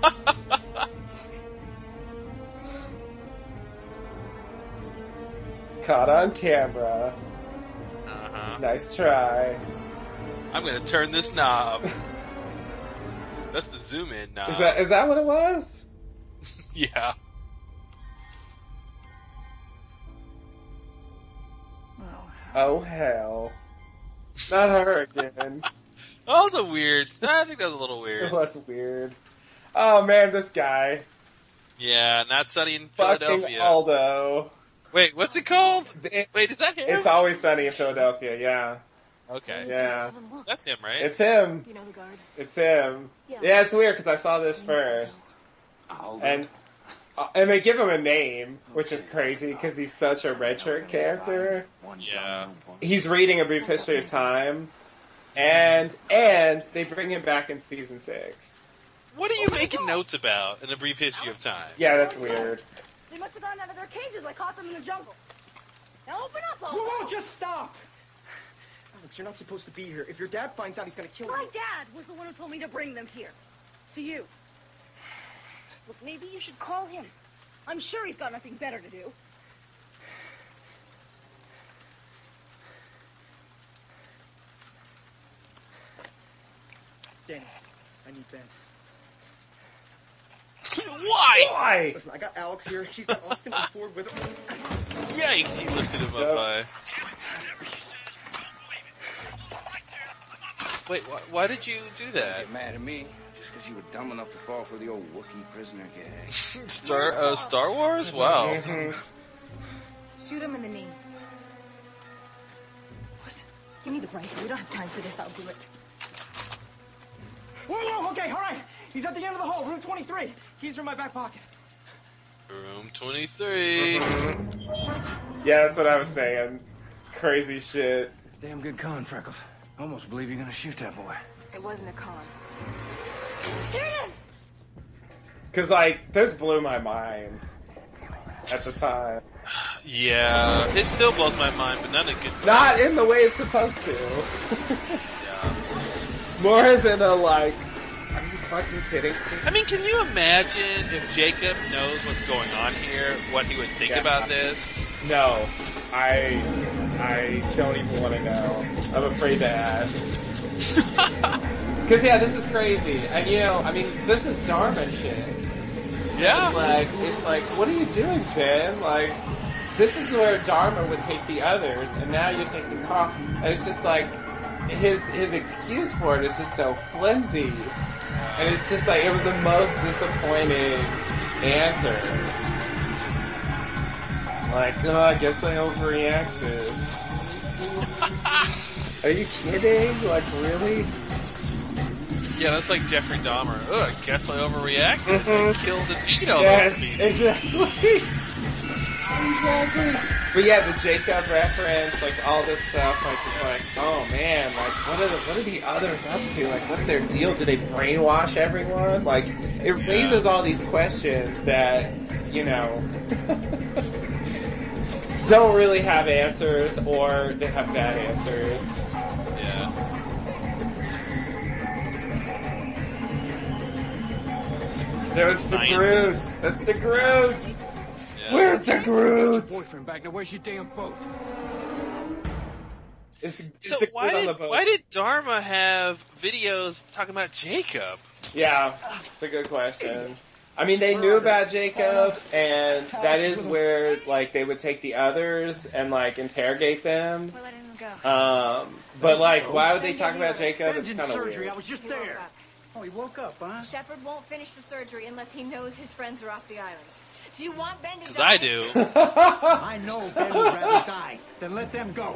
Caught on camera. Uh-huh. Nice try. I'm gonna turn this knob. That's the zoom in knob. Is that is that what it was? yeah. Oh hell. Not her again. That was a weird. I think that was a little weird. it weird. was weird. Oh man, this guy. Yeah, not sunny in Fucking Philadelphia. Aldo. Wait, what's it called? It- Wait, is that him? It's always sunny in Philadelphia, yeah. okay. Yeah. That's him, right? It's him. You know the guard? It's him. Yeah. Yeah, it's weird because I saw this first. And uh, Uh, and they give him a name, which is crazy because he's such a red shirt character. yeah. He's reading A Brief History of Time, and and they bring him back in season six. What are you making notes about in a brief history of time? Yeah, that's weird. They must have gotten out of their cages. I caught them in the jungle. Now open up, Whoa, Aldo. whoa, just stop! Alex, you're not supposed to be here. If your dad finds out, he's gonna kill you. My you. dad was the one who told me to bring them here. To you. Look, maybe you should call him. I'm sure he's got nothing better to do. Danny, I need Ben. Why? Why? Listen, I got Alex here. She's got Austin on board with her. Yikes! He lifted him up high. Wait, why, why did you do that? Get mad at me just because you were dumb enough to fall for the old Wookiee prisoner gag. Star uh, Star Wars? Wow. Mhm. Shoot him in the knee. What? Give me the rifle. We don't have time for this. I'll do it. Whoa, whoa, okay, all right. He's at the end of the hall, room 23. Keys are in my back pocket. Room 23. Yeah, that's what I was saying. Crazy shit. Damn good con, Freckles. Almost believe you're gonna shoot that boy. It wasn't a con. Here it is. Cause like, this blew my mind at the time. Yeah, it still blows my mind, but not a good. Not in the way it's supposed to. yeah. More as in a like, are you fucking kidding me? I mean, can you imagine if Jacob knows what's going on here, what he would think Yeah. about this? No, I, I don't even want to know. I'm afraid to ask. Cause yeah, this is crazy. And you know, I mean, this is Dharma shit. Yeah. It's like, it's like, what are you doing, Ben? Like, this is where Dharma would take the others, and now you're taking Karl. And it's just like, his, his excuse for it is just so flimsy. And it's just like, it was the most disappointing answer. Like, oh, I guess I overreacted. Are you kidding? Like, really? Yeah, that's like Jeffrey Dahmer. Ugh, I guess I overreacted. Mhm. I killed and ate all Yes, exactly. exactly. But yeah, the Jacob reference, like all this stuff, like it's like, oh man, like what are the what are the others up to? Like, what's their deal? Do they brainwash everyone? Like, it raises all these questions that you know don't really have answers, or they have bad answers. Yeah. There's the Groot. That's the Groot. Yeah. Where's the Groot? Boyfriend back now. Where's your damn boat? It's, So it's why on the did boat. why did Dharma have videos talking about Jacob? Yeah, it's a good question. I mean, they knew about Jacob, and that is where like they would take the others and like interrogate them. We're letting him go. Um, but like, why would they talk about Jacob? It's Ben's in kind of surgery. weird. I was just there. Up. Oh, he woke up, huh? Shepard won't finish the surgery unless he knows his friends are off the island. Do you want Ben to Because die? I do. I know Ben would rather die than let them go.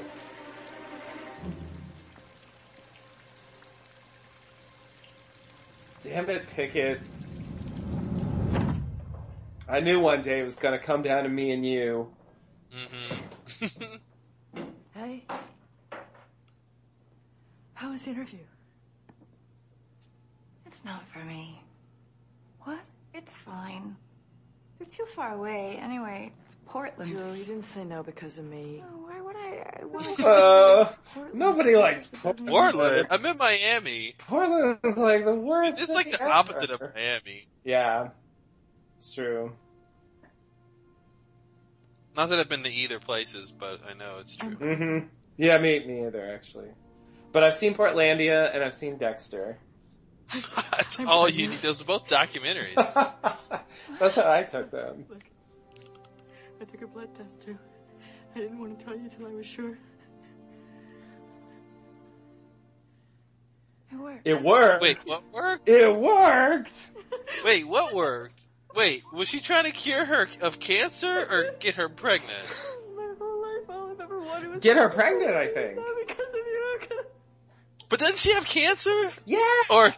Damn it, Pickett. I knew one day it was gonna come down to me and you. hmm Hey. How was the interview? It's not for me. What? It's fine. They're too far away. Anyway, it's Portland. Jewel, you didn't say no because of me. Oh, why would I? I wanna- Uh, nobody likes Portland. Portland. I'm in Miami. Portland is like the worst. It's like city the opposite of Miami. Yeah, it's true. Not that I've been to either places, but I know it's true. hmm Yeah, me, me either, actually. But I've seen Portlandia and I've seen Dexter. That's all you need. Those are both documentaries. That's how I took them. Look, I took a blood test too. I didn't want to tell you till I was sure. It worked. It worked. Wait, what worked? It worked. Wait, what worked? Wait, was she trying to cure her of cancer or get her pregnant? My whole life, all I've ever wanted was Get her pregnant, I think. Not because of you. But doesn't she have cancer? Yeah. Or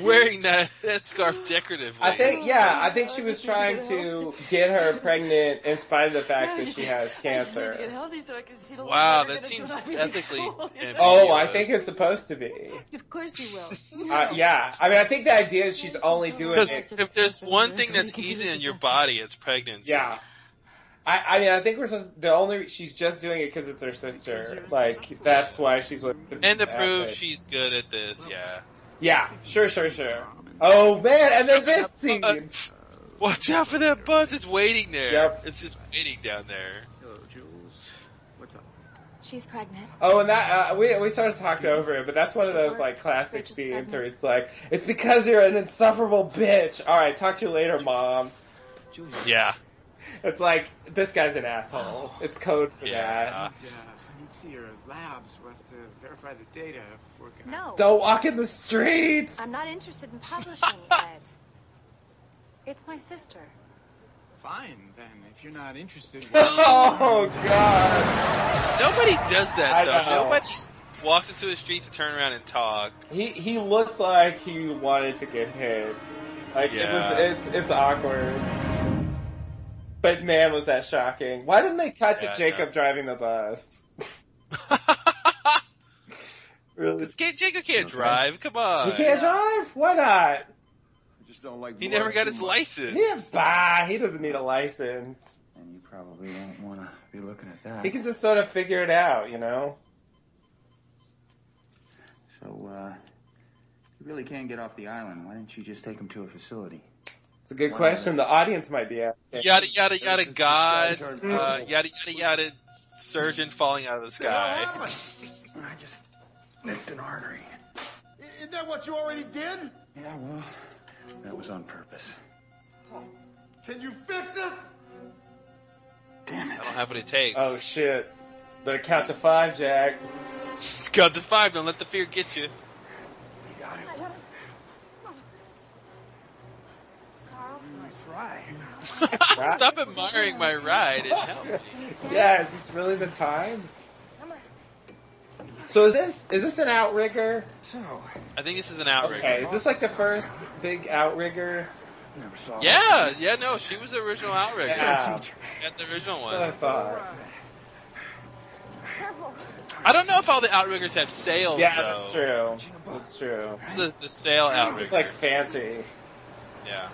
wearing that, that scarf decoratively? I think, yeah, I think she was trying to get her pregnant in spite of the fact that she has I just need to get cancer. healthy so I can see the Wow, light that seems ethically Oh, I think it's supposed to be. Of course he will. Uh, yeah, I mean, I think the idea is she's only doing Because it. if there's one thing that's easy in your body, it's pregnancy. Yeah. I, I mean, I think we're supposed. The only she's just doing it because it's her sister. Like that's why she's with. And to at prove it. she's good at this, yeah. Yeah, sure, sure, sure. Oh man, and then this scene. Watch out for that bus, it's waiting there. Yep. It's just waiting down there. Hello, Jules. What's up? She's pregnant. Oh, and that uh, we we sort of talked over it, but that's one of those like classic Bitch scenes pregnant. where it's like, "It's because you're an insufferable bitch." All right, talk to you later, mom. Jules. Yeah. It's like this guy's an asshole. It's code for Yeah. that. And, uh, I need to see your labs. We'll have to verify the data if we're gonna... No. Don't walk in the streets. I'm not interested in publishing, Ed. It's my sister. Fine, then. If you're not interested... oh god. Nobody does that I though. know. Nobody walks into a street to turn around and talk. He he looked like he wanted to get hit. Like Yeah. it was it's it's awkward. But man, was that shocking. Why didn't they cut Yeah, to Jacob no. driving the bus? really? This kid- Jacob can't drive. Come on. He can't drive? Why not? I just don't like He never got his much. license. Yeah, bah, he doesn't need a license. And you probably won't want to be looking at that. He can just sort of figure it out, you know? So, uh, you really can't get off the island. Why didn't you just take him to a facility? It's a good Why question. The audience might be asking. Yada yada yada God. Uh, yada yada yada. Surgeon falling out of the sky. I just nicked an artery. Isn't that what you already did? Yeah, well, that was on purpose. Can you fix it? Damn it! I it. don't have what it takes. Oh shit. Better count to five, Jack. It's got to five. Don't let the fear get you. Stop admiring my ride and help me. Yeah, is this really the time? So is this is this an outrigger? So, I think this is an outrigger. Okay, is this like the first big outrigger? never saw Yeah, yeah, no, she was the original outrigger. Yeah. Got the original That's what I thought. I don't know if all the outriggers have sails. Yeah, though. that's true. That's true. This is the, the sail outrigger. This outrigger. is like fancy. yeah.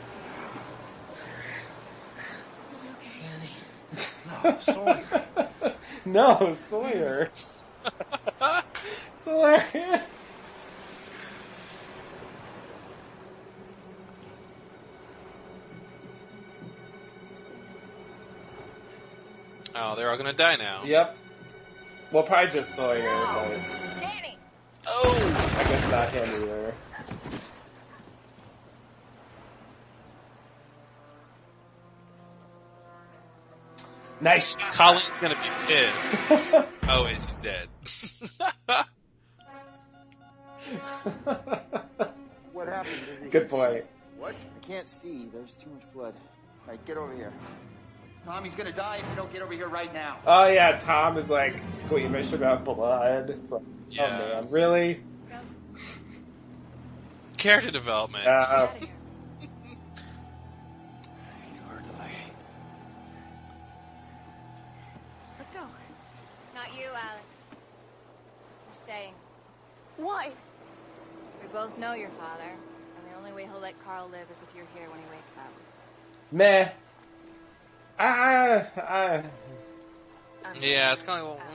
No, Sawyer. no, Sawyer. it's hilarious. Oh, they're all gonna die now. Yep. Well, probably just Sawyer, but Danny! Oh! I guess not him either. Nice. Colleen's gonna be pissed. oh, wait, she's dead. What happened? Good boy. What? I can't see. There's too much blood. All right, get over here. Tommy's gonna die if you don't get over here right now. Oh yeah, Tom is like squeamish about blood. It's like, Yeah. oh man, really? Character development. Uh, Alex. You're staying. Why? We both know your father, and the only way he'll let Karl live is if you're here when he wakes up. meh. I, I, Yeah, it's kind of like, well,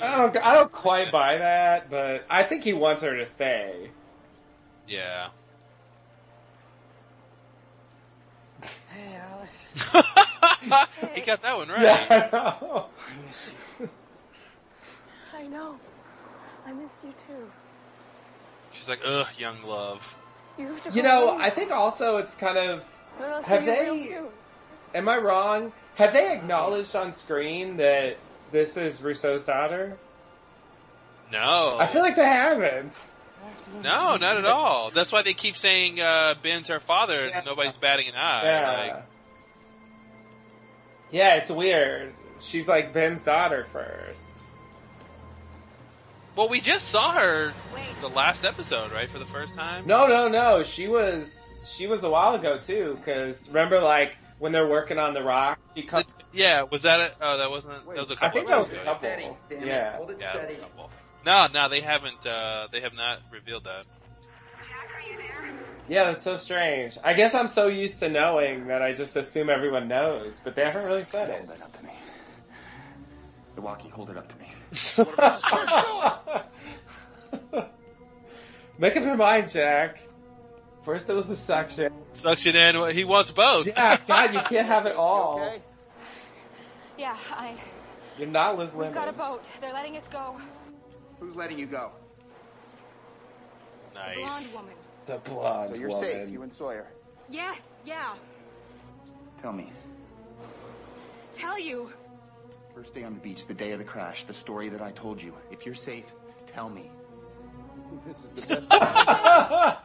eh, I don't, I don't quite buy that, but I think he wants her to stay. yeah. Hey, Alice. he got that one right. Yeah, I know. I know. I missed you too. She's like, ugh, young love. You have to You know, home. I think also it's kind of. I'll see have you real they- soon. Am I wrong? Have they acknowledged on screen that this is Rousseau's daughter? No. I feel like they haven't. No, not at all. That's why they keep saying uh, Ben's her father and nobody's batting an eye. Yeah. Like, Yeah, it's weird. She's like Ben's daughter first. Well, we just saw her the last episode, right, for the first time? No, no, no. She was she was a while ago too. Because remember, like when they're working on the rock, she comes. Yeah, was that a, oh, that wasn't, that was a couple I think that was a episodes couple. ago. Damn it. Yeah. Hold it Yeah, steady. a couple. No, no, they haven't, uh, they have not revealed that. Yeah, that's so strange. I guess I'm so used to knowing that I just assume everyone knows, but they haven't really said it. Hold it up to me. The walkie, hold it up to me. Make up your mind, Jack. First it was the suction. Suction in, he wants both. Yeah, God, you can't have it all. Okay? Yeah, I. You're not Liz We've got a boat. They're letting us go. Who's letting you go? Nice. The blonde woman. The blonde woman. So you're woman. safe, you and Sawyer. Yes, yeah. Tell me, Tell you. First day on the beach, the day of the crash, the story that I told you. If you're safe, tell me. This is the best.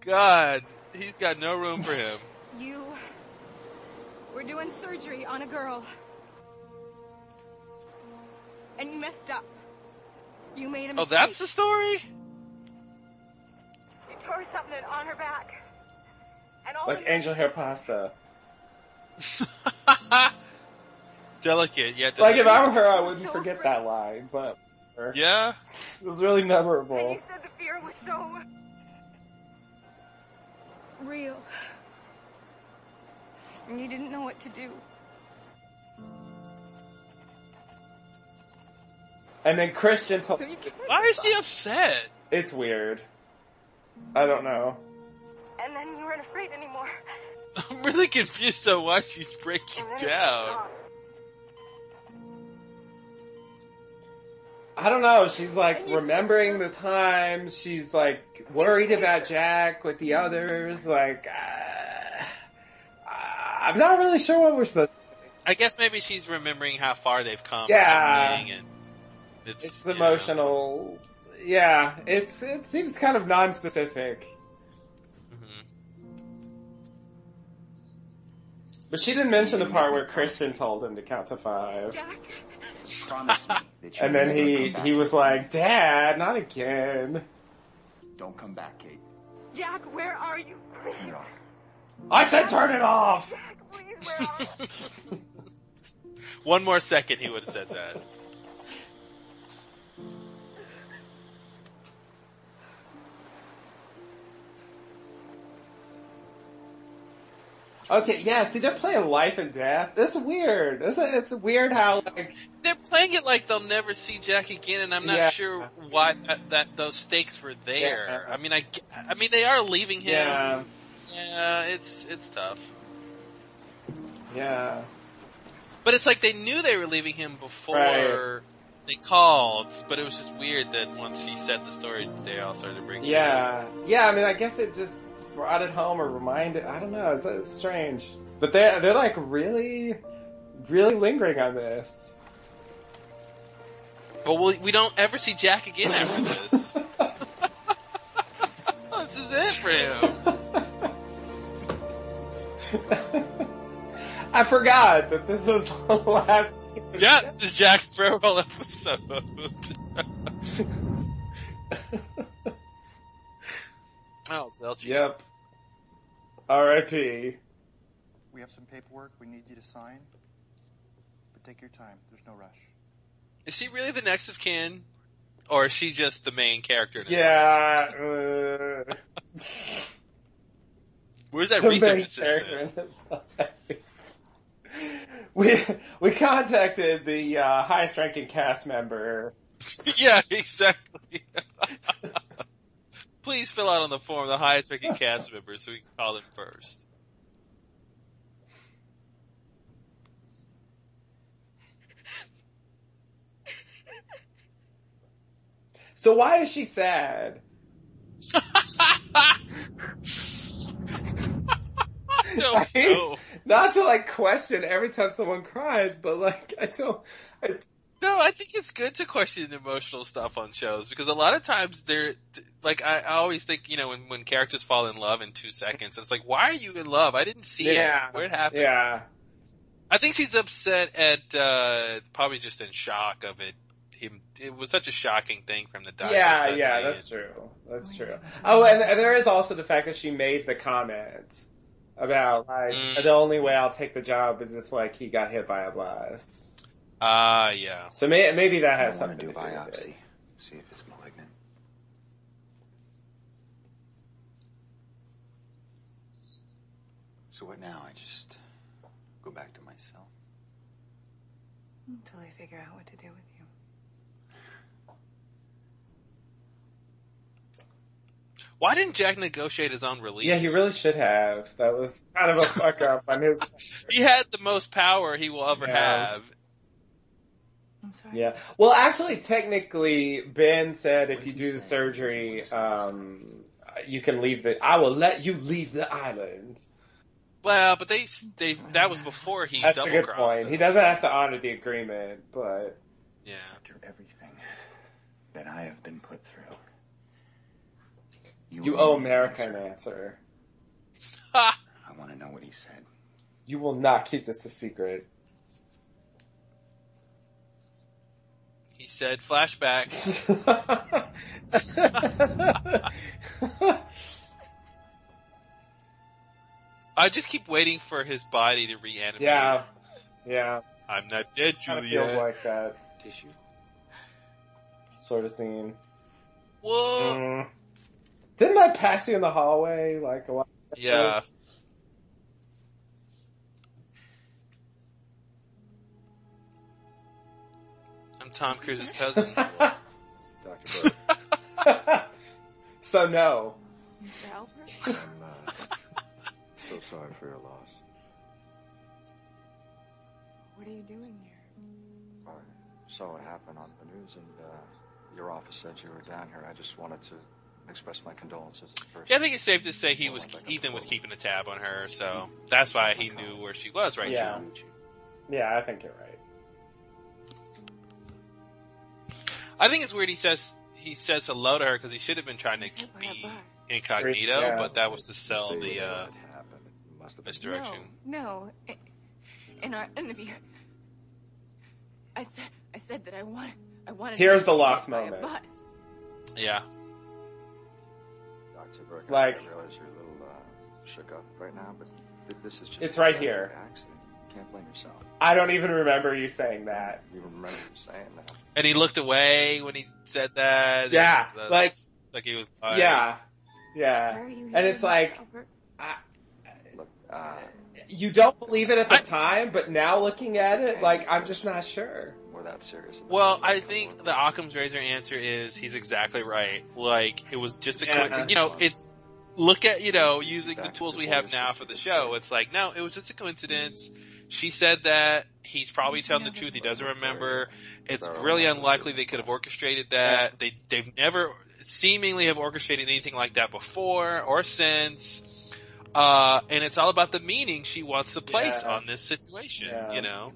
God, he's got no room for him. You. We're doing surgery on a girl. And you messed up. You made a Oh, that's the story? You tore something on her back. And all like angel hair pasta. Delicate, yeah. Like if I were her, I wouldn't forget that line, but Yeah? it was really memorable. And memorable. you said the fear was so real. And you didn't know what to do. And then Christian told. So. Why is she upset? It's weird. I don't know. And then you weren't afraid anymore. I'm really confused on why she's breaking And then down. I don't know. She's like remembering the time. She's like worried about Jack with the others. Like, uh, I'm not really sure what we're supposed. to I guess maybe she's remembering how far they've come. Yeah. or and it's, It's you know, emotional. Yeah, it's it seems kind of non-specific. mhm. But she didn't mention the part where Christian told him to count to five. Jack, Promise me that you And then he he was like, "Dad, not again." Don't come back, Kate. Jack, where are you? Turn it off. I said, "Turn it off." Jack, please, where are you? One more second, he would have said that. Okay, yeah. See, they're playing life and death. It's weird. It's it's weird how like They're playing it like they'll never see Jack again, and I'm not Yeah. sure why that, that those stakes were there. Yeah. I mean, I, I mean, they are leaving him. yeah Yeah, it's it's tough. yeah But it's like they knew they were leaving him before Right. they called, but it was just weird that once he said the story, they all started to bring. Yeah, yeah. I mean, I guess it just brought it home or reminded. I don't know. It's, it's strange, but they're they're like really, really lingering on this. But we we don't ever see Jack again after this. this is it for him. I forgot that this was the last. Yeah, this is Jack's farewell episode. oh, it's LG. Yep. R.I.P. We have some paperwork we need you to sign. But take your time. There's no rush. Is she really the next of kin? Or is she just the main character? in? Yeah. Uh, Where's that the research assistant? character in this we we contacted the uh, highest ranking cast member. yeah, exactly. Please fill out on the form the highest ranking cast member so we can call them first. So why is she sad? I Not to like question every time someone cries, but like I don't. I, No, I think it's good to question emotional stuff on shows because a lot of times they're like I, I always think you know when when characters fall in love in two seconds, it's like why are you in love? I didn't see Yeah. it. Where it happened? yeah. I think she's upset at uh probably just in shock of it. Him, it was such a shocking thing for him to die. so Yeah, yeah, and- that's true. That's true. Oh, and, and there is also the fact that she made the comment about like Mm. the only way I'll take the job is if like he got hit by a bus. Ah, yeah. So may, maybe that has I something want to to do do with it. biopsy. See if it's malignant. So what now? I just go back to myself. Until I figure out what to do with you. Why didn't Jack negotiate his own release? Yeah, he really should have. That was kind of a fuck up on his. He had the most power he will ever Yeah. have. I'm sorry. Yeah. Well, actually, technically, Ben said if you do the surgery, um, you can leave the. I will let you leave the island. Well, but they they that was before he That's a good crossed. point. He doesn't have to honor the agreement, but Yeah. After everything that I have been put through, you will owe know the America answer. an answer. I want to know what he said. You will not keep this a secret. Said flashback. I just keep waiting for his body to reanimate. yeah, yeah. I'm not dead, Kind of Juliet. feels like that Tissue. sort of scene. Whoa. Mm. Didn't I pass you in the hallway like a while? ago? Yeah. Tom Cruise's cousin. Dr. Burke, so no. Mr. Alpert? I'm uh, so sorry for your loss. What are you doing here? I saw what happened on the news, and uh, your office said you were down here. I just wanted to express my condolences first. Yeah, I think it's safe to say he was Ethan was keeping a tab on her, so that's why he knew where she was right Yeah. now. Yeah, I think you're right. I think it's weird he says he says hello to her because he should have been trying to be incognito, Yeah. but that was to sell Say the uh, must have misdirection. No, no. In our interview, I said I said that I wanted I wanted. Here's to the be lost hit by a moment. bus. Yeah. Dr. Burke, Like- I realize you're a little uh, shook up right now, but this is just It's right here. Accident. You can't blame yourself. I don't even remember you saying that. You remember saying that. And he looked away when he said that. Yeah, That's- like- like he was. Like, Yeah, yeah. Why are you And it's like Alpert? Look, uh, you don't believe it at the time, but now looking at it, like I'm just not sure. we're that serious. about Well. I think the Occam's razor answer is he's exactly right. Like it was just a, Yeah. you know, it's look at you know using the tools we have now for the show. It's like no, it was just a coincidence. She said that he's probably telling the truth. He doesn't remember. It's really unlikely they could have orchestrated that. They they've never seemingly have orchestrated anything like that before or since. Uh, and it's all about the meaning she wants to place Yeah. on this situation, Yeah. you know.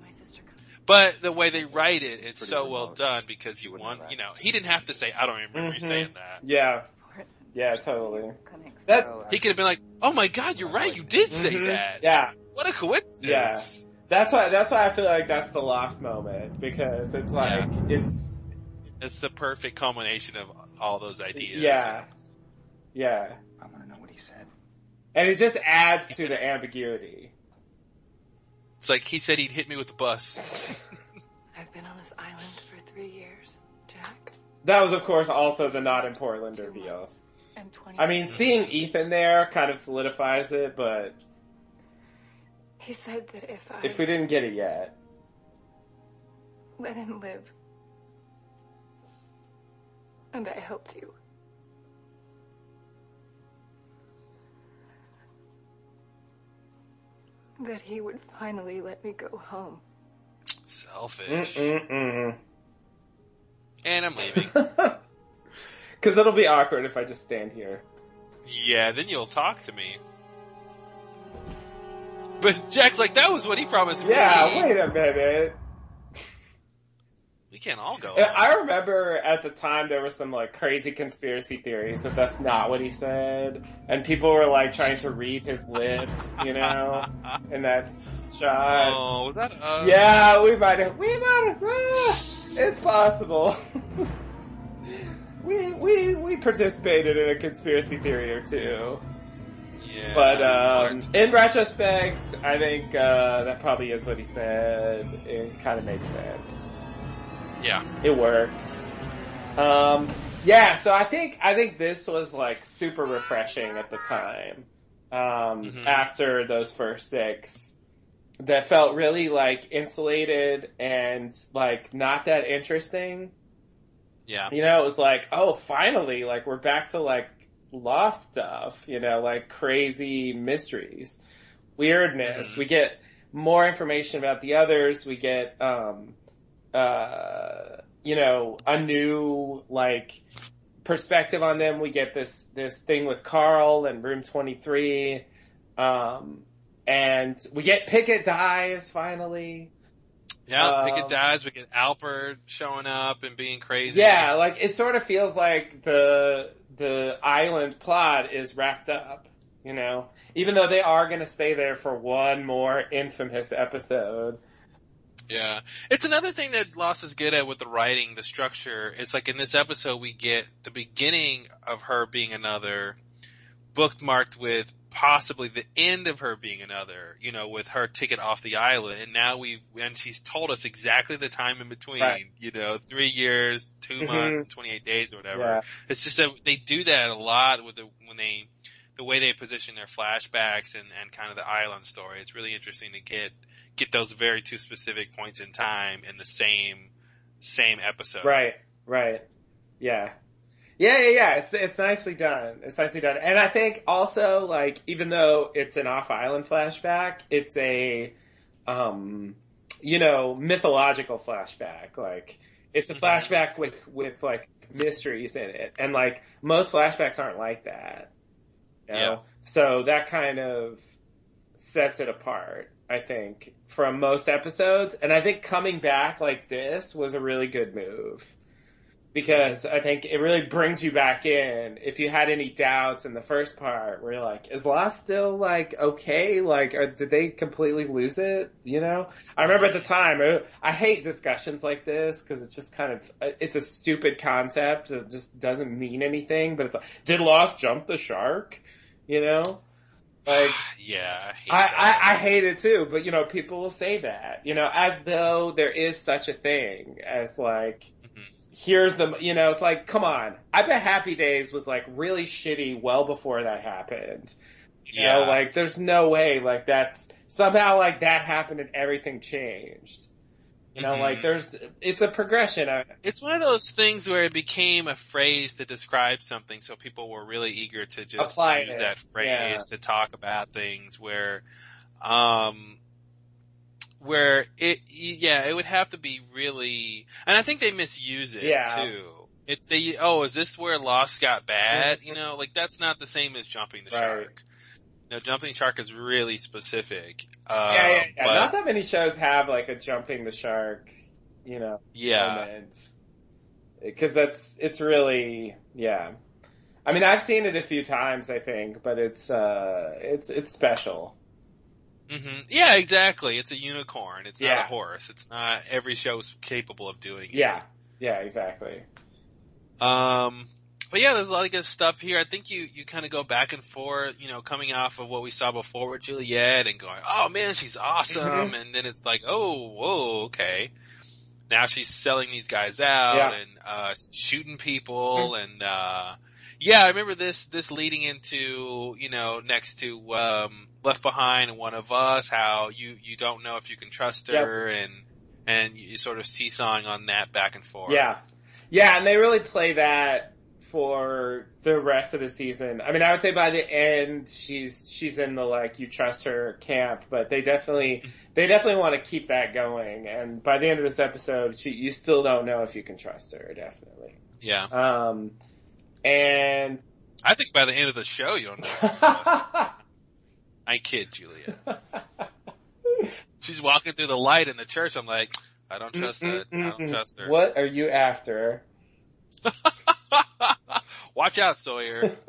But the way they write it, it's so well done because you want, you know, he didn't have to say, I don't remember you Mhm. saying that. Yeah. Yeah, totally. That's He could have been like, oh my god, you're right, you did say Mhm. that. Yeah. What a coincidence. Yeah. That's why that's why I feel like that's the lost moment because it's like it's It's the perfect culmination of all those ideas. yeah. Yeah. I want to know what he said. And it just adds to the ambiguity. It's like he said he'd hit me with a bus. I've been on this island for three years, Jack. That was of course also the not in Portland reveal. And 20 I mean, seeing Ethan there kind of solidifies it, but He said that if I if we didn't get it yet, let him live, and I helped you, that he would finally let me go home. Selfish. Mm-mm-mm. And I'm leaving. because it'll be awkward if I just stand here. yeah, then you'll talk to me. But Jack's like, that was what he promised me. Yeah, wait a minute. We can't all go. I remember at the time there were some like crazy conspiracy theories that that's not what he said, and people were like trying to read his lips, you know, in that shot. Oh, was that us? Yeah, we might have. We might have. ah, it's possible. we we we participated in a conspiracy theory or two. Yeah. But um, in retrospect, I think uh, that probably is what he said. It kind of makes sense. Yeah. It works. Um, yeah, so I think I think this was like super refreshing at the time. Um, Mhm. After those first six, that felt really like insulated and like not that interesting. Yeah. You know, it was like, oh, finally, like we're back to like lost stuff. You know, like crazy mysteries, weirdness. We get more information about the others. We get, um, uh, you know, a new like perspective on them. We get this this thing with Karl and Room Twenty Three, um, and we get Pickett dies finally. Yeah, Um, Pickett dies. We get Alpert showing up and being crazy. Yeah, like it sort of feels like the the island plot is wrapped up. You know, even though they are going to stay there for one more infamous episode. Yeah. It's another thing that Lost is good at with the writing, the structure. It's like in this episode we get the beginning of her being another bookmarked with possibly the end of her being another, you know, with her ticket off the island. And now we and she's told us exactly the time in between, Right. you know, three years, 2 Mhm. months, 28 days or whatever. Yeah. It's just that they do that a lot with the, when they, the way they position their flashbacks and, and kind of the island story. It's really interesting to get, get those very two specific points in time in the same, same episode. Right, right. Yeah. Yeah, yeah, yeah. It's it's nicely done. It's nicely done. And I think also like even though it's an off island flashback, it's a um you know, mythological flashback. Like it's a flashback with with like mysteries in it. And like most flashbacks aren't like that. You know? Yeah. So that kind of sets it apart, I think, from most episodes. And I think coming back like this was a really good move. Because I think it really brings you back in. If you had any doubts in the first part, where you're like, is Lost still like okay? Like, or did they completely lose it? You know? I remember at the time, uh, I hate discussions like this because it's just kind of, uh, it's a stupid concept. It just doesn't mean anything, but it's like, did Lost jump the shark? You know? Like, Yeah. I hate I. I, I hate it too, but you know, people will say that, you know, as though there is such a thing as like. Here's the, you know, it's like, come on. I bet Happy Days was like really shitty well before that happened. You know, like there's no way like that's, somehow like that happened and everything changed. You know, Mhm. like there's, it's a progression. It's one of those things where it became a phrase to describe something, so people were really eager to just Apply use it. that phrase Yeah. to talk about things where, um, where it, yeah, it would have to be really, and I think they misuse it Yeah. too. It, they, oh, is this where Lost got bad? You know, like that's not the same as jumping the Right. shark. No, jumping shark is really specific. Uh, yeah, yeah, yeah. but- Not that many shows have like a jumping the shark, you know, Yeah. Because that's it's really yeah. I mean, I've seen it a few times, I think, but it's uh, it's it's special. Hmm Yeah, exactly. It's a unicorn. It's not a horse. It's not every show's capable of doing it. Yeah, yeah, exactly. Um, but yeah, there's a lot of good stuff here. I think you, you kind of go back and forth, you know, coming off of what we saw before with Juliet and going, oh man, she's awesome. Mhm. And then it's like, oh, whoa, okay. Now she's selling these guys out Yeah. and, uh, shooting people and, uh, yeah, I remember this, this leading into, you know, next to, um, Left Behind and One of Us, how you, you don't know if you can trust her and, and you sort of seesawing on that back and forth. Yeah, yeah, and they really play that for the rest of the season. I mean, I would say by the end, she's she's in the like you trust her camp, but they definitely they definitely want to keep that going. And by the end of this episode, she, you still don't know if you can trust her. Definitely. Yeah. Um, and I think by the end of the show, you don't know. I kid, Julia. She's walking through the light in the church. I'm like, I don't trust that. I don't trust her. What are you after? Watch out, Sawyer.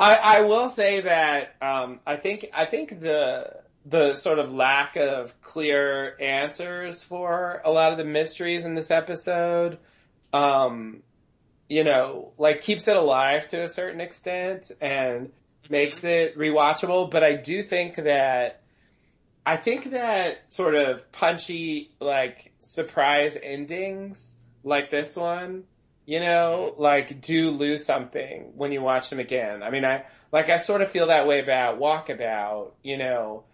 I, I will say that um, I think I think the the sort of lack of clear answers for a lot of the mysteries in this episode, um, you know, like keeps it alive to a certain extent and makes it rewatchable. But I do think that I think that sort of punchy like surprise endings like this one you know, like do lose something when you watch them again. I mean, I, like I sort of feel that way about Walkabout, you know,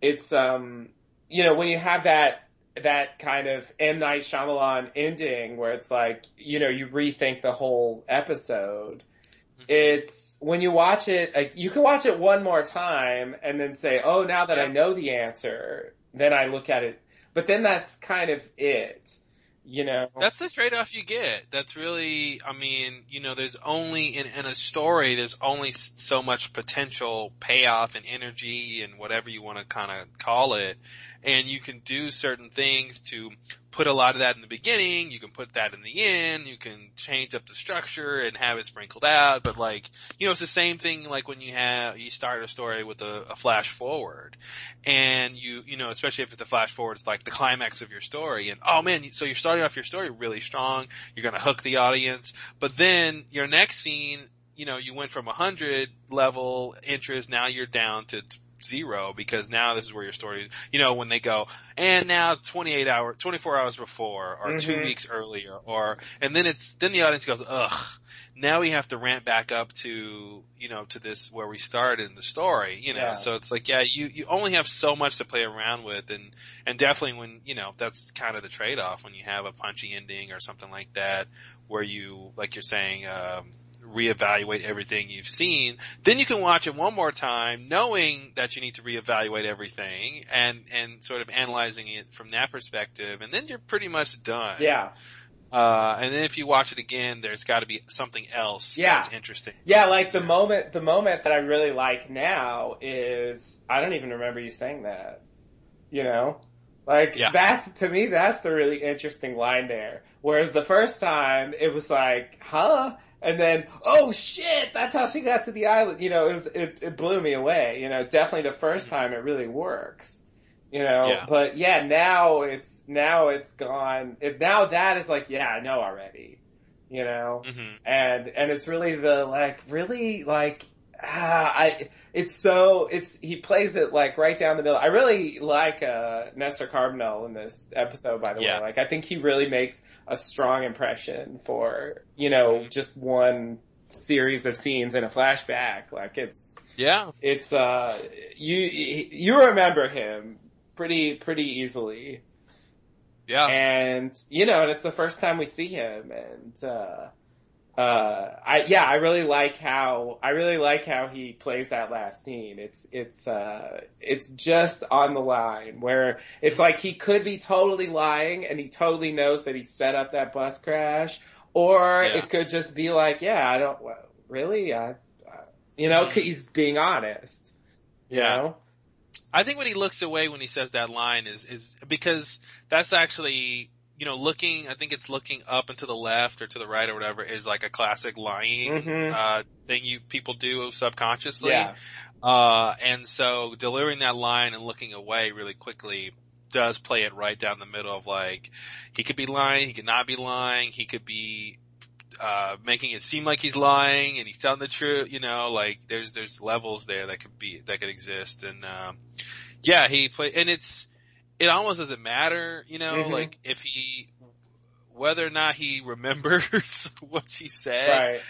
it's, um, you know, when you have that, that kind of M. Night Shyamalan ending where it's like, you know, you rethink the whole episode. Mm-hmm. It's, when you watch it, like, you can watch it one more time and then say, oh, now that I know the answer, then I look at it. But then that's kind of it, you know? That's the trade-off you get. That's really, I mean, you know, there's only in, in a story, there's only so much potential payoff and energy and whatever you want to kind of call it. And you can do certain things to put a lot of that in the beginning. You can put that in the end. You can change up the structure and have it sprinkled out. But like, you know, it's the same thing like when you have, you start a story with a, a flash forward and you, you know, especially if a flash forward, it's like the climax of your story and oh man, so you're starting off your story really strong. You're going to hook the audience, but then your next scene, you know, you went from a hundred level interest, now you're down to zero because now this is where your story, you know, when they go, and now 28 hours, 24 hours before or two Mhm. weeks earlier or, and then it's, then the audience goes, ugh, now we have to ramp back up to, you know, to this where we started in the story, you know, Yeah. so it's like, yeah, you, you only have so much to play around with and, and definitely when, you know, that's kind of the trade-off when you have a punchy ending or something like that where you, like you're saying, um, reevaluate everything you've seen, then you can watch it one more time knowing that you need to reevaluate everything and, and sort of analyzing it from that perspective and then you're pretty much done. Yeah. Uh, and then if you watch it again, there's gotta be something else Yeah. that's interesting. Yeah, like the moment, the moment that I really like now is, I don't even remember you saying that. You know? Like, Yeah. that's, to me, that's the really interesting line there. Whereas the first time, it was like, huh? And then, oh shit, that's how she got to the island. You know, it was, it, it blew me away. You know, definitely the first time it really works. You know, Yeah. but yeah, now it's, now it's gone. It, now that is like, yeah, I know already. You know? Mm-hmm. and and it's really the like really like ah, I it's so it's he plays it like right down the middle. I really like uh Nestor Carbonell in this episode by the Yeah. way. Like I think he really makes a strong impression for, you know, just one series of scenes in a flashback. Like it's Yeah. it's uh you you remember him pretty pretty easily. Yeah. And, you know, and it's the first time we see him and, uh, uh, I yeah, I really like how I really like how he plays that last scene. It's it's uh, it's just on the line where it's like he could be totally lying and he totally knows that he set up that bus crash, or Yeah. it could just be like, yeah, I don't really, I, uh, you know, Mhm. he's being honest. You Yeah. know? I think when he looks away when he says that line is is because that's actually you know looking. I think it's looking up and to the left or to the right or whatever is like a classic lying Mhm. uh, thing you people do subconsciously. Yeah. Uh, and so delivering that line and looking away really quickly does play it right down the middle of like he could be lying, he could not be lying, he could be uh making it seem like he's lying and he's telling the truth, you know, like there's there's levels there that could be that could exist and um yeah, he play and it's it almost doesn't matter, you know, Mhm. like if he whether or not he remembers what she said Right.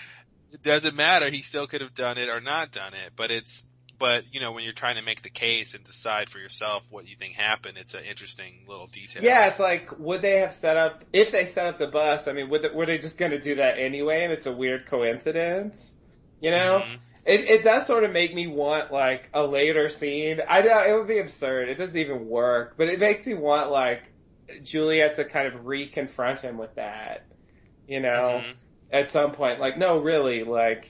it doesn't matter. He still could have done it or not done it, but it's, but you know, when you're trying to make the case and decide for yourself what you think happened, it's an interesting little detail. Yeah, it's like, would they have set up, if they set up the bus, I mean, would they, were they just gonna do that anyway and it's a weird coincidence? You know? Mhm. It, it does sort of make me want like a later scene. I know it would be absurd. It doesn't even work, but it makes me want like Juliet to kind of re-confront him with that. You know, Mhm. at some point, like, no, really, like,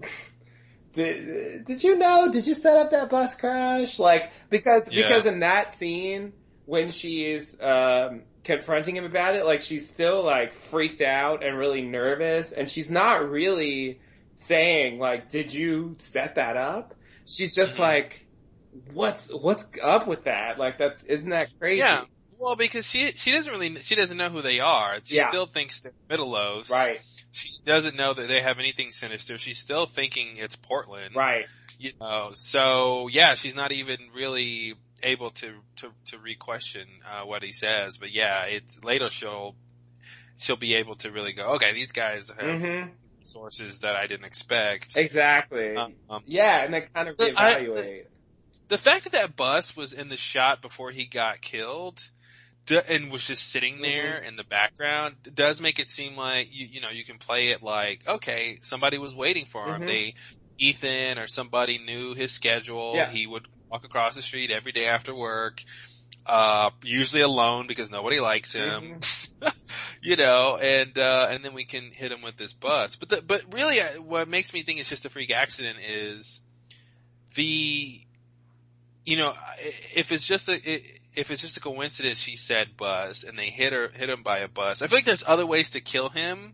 did, did you know? Did you set up that bus crash? Like, because, Yeah. because in that scene, when she's, um, confronting him about it, like, she's still, like, freaked out and really nervous, and she's not really saying, like, did you set that up? She's just Mhm. like, what's, what's up with that? Like, that's, isn't that crazy? Yeah. Well, because she she doesn't really she doesn't know who they are. She Yeah. still thinks they're Mittelos. Right, She doesn't know that they have anything sinister. She's still thinking it's Portland. right. You know. So yeah, she's not even really able to to to re-question uh, what he says. But yeah, it's later she'll she'll be able to really go. Okay, these guys have hmm sources that I didn't expect. Exactly. Um, um, yeah, and then kind of But I- reevaluate. the fact that that bus was in the shot before he got killed d- and was just sitting there in the background does make it seem like you you know you can play it like okay somebody was waiting for him Mhm. they Ethan or somebody knew his schedule Yeah. he would walk across the street every day after work uh usually alone because nobody likes him you know and uh and then we can hit him with this bus but the, but really uh, what makes me think it's just a freak accident is the you know, if it's just a if it's just a coincidence, she said bus, and they hit her hit him by a bus. I feel like there's other ways to kill him.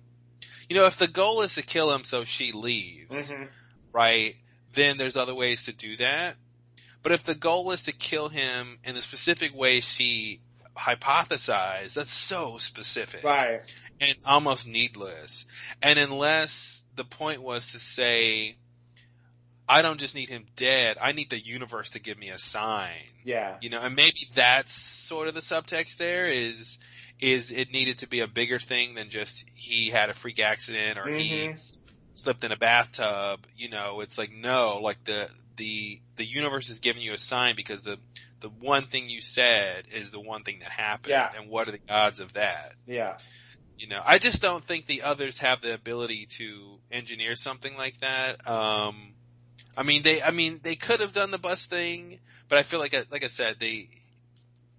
You know, if the goal is to kill him so she leaves, Mhm. right? Then there's other ways to do that. But if the goal is to kill him in the specific way she hypothesized, that's so specific Right. and almost needless. And unless the point was to say, I don't just need him dead, I need the universe to give me a sign. Yeah. You know, and maybe that's sort of the subtext there is, is it needed to be a bigger thing than just he had a freak accident or he Mhm. slipped in a bathtub. You know, it's like, no, like the, the, the universe is giving you a sign because the, the one thing you said is the one thing that happened. Yeah. And what are the odds of that? Yeah. You know, I just don't think the others have the ability to engineer something like that. Um, I mean, they, I mean, they could have done the bus thing, but I feel like, I- like I said, they,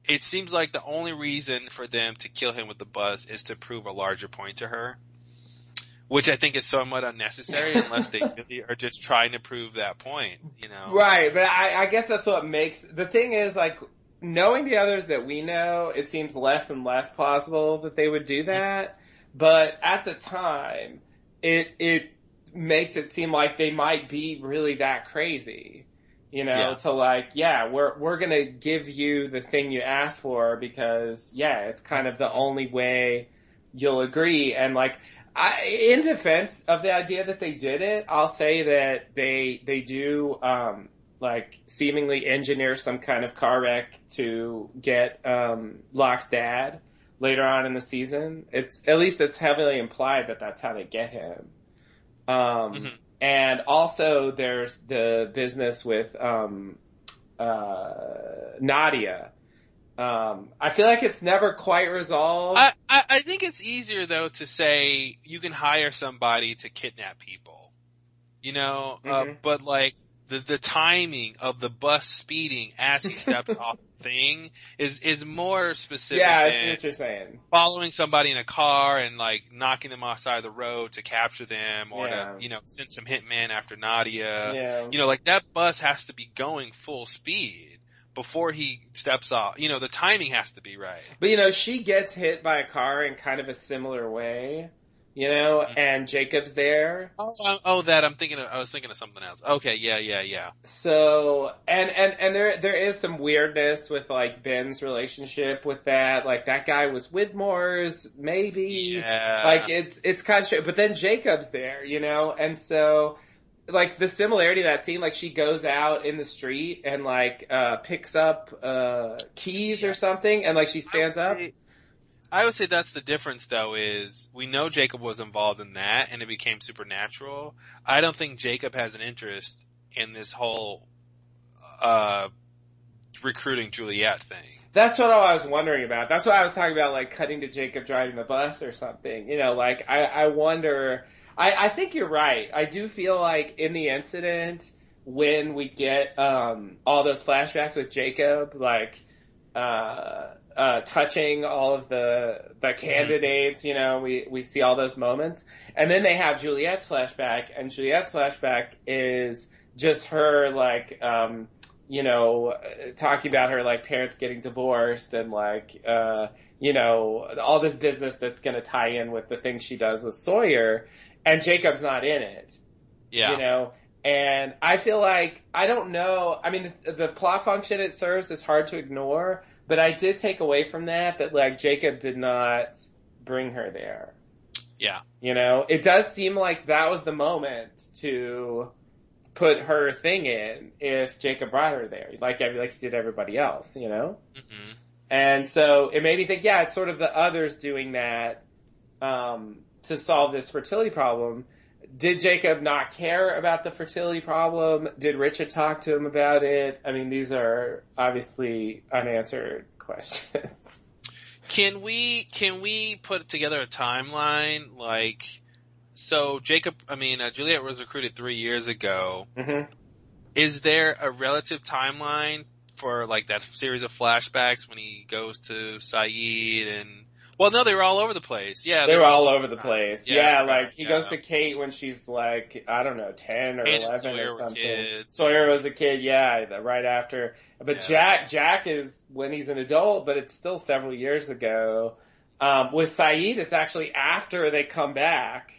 it seems like the only reason for them to kill him with the bus is to prove a larger point to her. Which I think is somewhat unnecessary unless they really are just trying to prove that point, you know? Right, but I, I guess that's what makes the thing is like knowing the others that we know, it seems less and less plausible that they would do that. But at the time, it it makes it seem like they might be really that crazy. You know, Yeah. to like, yeah, we're we're gonna give you the thing you asked for because yeah, it's kind of the only way you'll agree. And like, I, in defense of the idea that they did it, I'll say that they they do um, like seemingly engineer some kind of car wreck to get um, Locke's dad later on in the season. It's at least it's heavily implied that that's how they get him. Um, And also, there's the business with um, uh, Nadia Um, I feel like it's never quite resolved. I, I, I think it's easier though to say you can hire somebody to kidnap people, you know, uh, Mhm. but like the the timing of the bus speeding as he stepped off the thing is is more specific. yeah, I see what you're saying. following somebody in a car and like knocking them off side of the road to capture them or Yeah. to you know send some hitman after Nadia. Yeah. You know, like that bus has to be going full speed before he steps off. You know, the timing has to be right. But you know, she gets hit by a car in kind of a similar way, you know, and Jacob's there. Oh, uh, oh, that I'm thinking. Of, I was thinking of something else. Okay, yeah, yeah, yeah. So, and, and, and there, there is some weirdness with like Ben's relationship with that. Like that guy was Widmore's, maybe. Yeah. Like it's, it's kind of strange. But then Jacob's there, you know, and so, like the similarity of that scene, like she goes out in the street and like, uh, picks up, uh, keys or something and like she stands up. I would say that's the difference though is we know Jacob was involved in that and it became supernatural. I don't think Jacob has an interest in this whole, uh, recruiting Juliet thing. That's what I was wondering about. That's what I was talking about, like cutting to Jacob driving the bus or something. You know, like I, I wonder. I, I think you're right. I do feel like in the incident when we get um, all those flashbacks with Jacob, like uh, uh, touching all of the the candidates. You know, we we see all those moments, and then they have Juliet's flashback, and Juliet's flashback is just her like. Um, you know, talking about her like parents getting divorced and like, uh, you know, all this business that's going to tie in with the thing she does with Sawyer, and Jacob's not in it. Yeah. You know, and I feel like I don't know. I mean, the, the plot function it serves is hard to ignore, but I did take away from that that like Jacob did not bring her there. Yeah. You know, it does seem like that was the moment to put her thing in if Jacob brought her there, like I like he did everybody else, you know. hmm And so it made me think, yeah, it's sort of the others doing that um, to solve this fertility problem. Did Jacob not care about the fertility problem? Did Richard talk to him about it? I mean, these are obviously unanswered questions. Can we can we put together a timeline like so Jacob I mean uh, Juliet was recruited 3 years ago. Mhm. Is there a relative timeline for like that series of flashbacks when he goes to Sayid and well no they were all over the place. Yeah, they were all over the place. Yeah, Yeah, like he yeah. goes to Kate when she's like I don't know ten or Kate eleven Sawyer or were something. Sawyer was a kid, yeah, right after. But Yeah. Jack, Jack is when he's an adult, but it's still several years ago. Um, with Sayid, it's actually after they come back.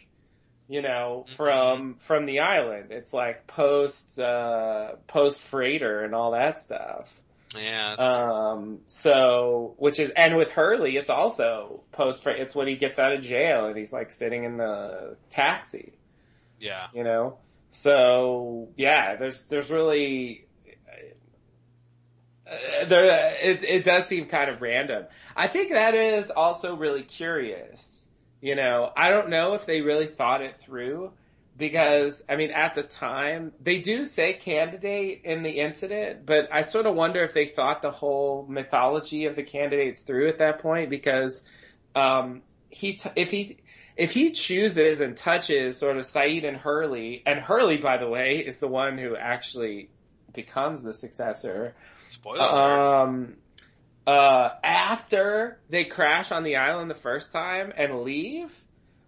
You know, Mm-hmm. from from the island. It's like post uh, post freighter and all that stuff. Yeah. Um, so, which is, and with Hurley, it's also post, it's when he gets out of jail and he's like sitting in the taxi, yeah. you know? So, yeah, there's, there's really, uh, there, it, it does seem kind of random. I think that is also really curious. You know, I don't know if they really thought it through because, I mean, at the time, they do say candidate in the incident, but I sort of wonder if they thought the whole mythology of the candidates through at that point because, um, he, t- if he, if he chooses and touches sort of Sayid and Hurley, and Hurley, by the way, is the one who actually becomes the successor. Spoiler. Um, uh, after they crash on the island the first time and leave,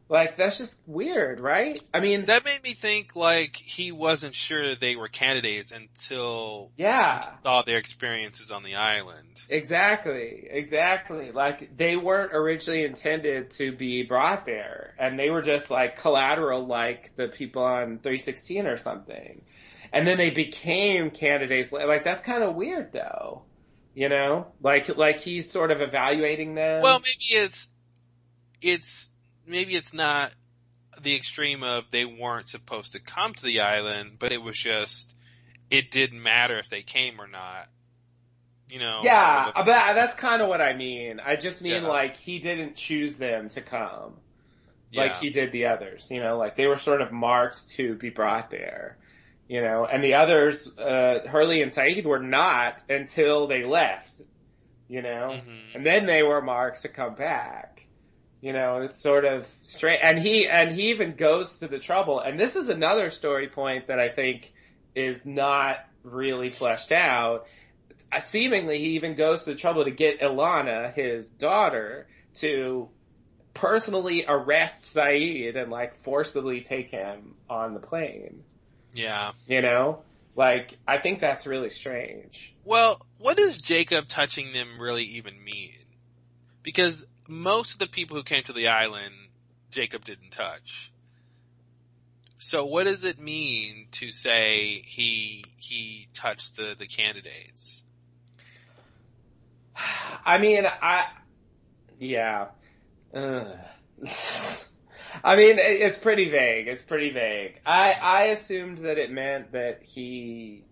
like that's just weird, right? I mean, That made me think like he wasn't sure they were candidates until yeah, he saw their experiences on the island. exactly, exactly. Like they weren't originally intended to be brought there, and they were just like collateral, like the people on 316 or something. And then they became candidates. Like that's kind of weird, though. You know, like like he's sort of evaluating them. Well, maybe it's it's maybe it's not the extreme of they weren't supposed to come to the island, but it was just it didn't matter if they came or not. You know. Yeah, but that's kind of what I mean. I just mean Yeah. like he didn't choose them to come, like Yeah. he did the others. You know, like they were sort of marked to be brought there. You know, and the others, uh, Hurley and Sayid were not until they left. you know? Mm-hmm. And then they were marked to come back. You know, it's sort of strange. and he, and he even goes to the trouble, and this is another story point that I think is not really fleshed out. Uh, Seemingly, he even goes to the trouble to get Ilana, his daughter, to personally arrest Sayid and like forcibly take him on the plane. Yeah. You know? Like, I think that's really strange. Well, what does Jacob touching them really even mean? Because most of the people who came to the island, Jacob didn't touch. So what does it mean to say he he touched the the candidates? I mean, I, yeah. Ugh. I mean, it- it's pretty vague. It's pretty vague. I, I assumed that it meant that he,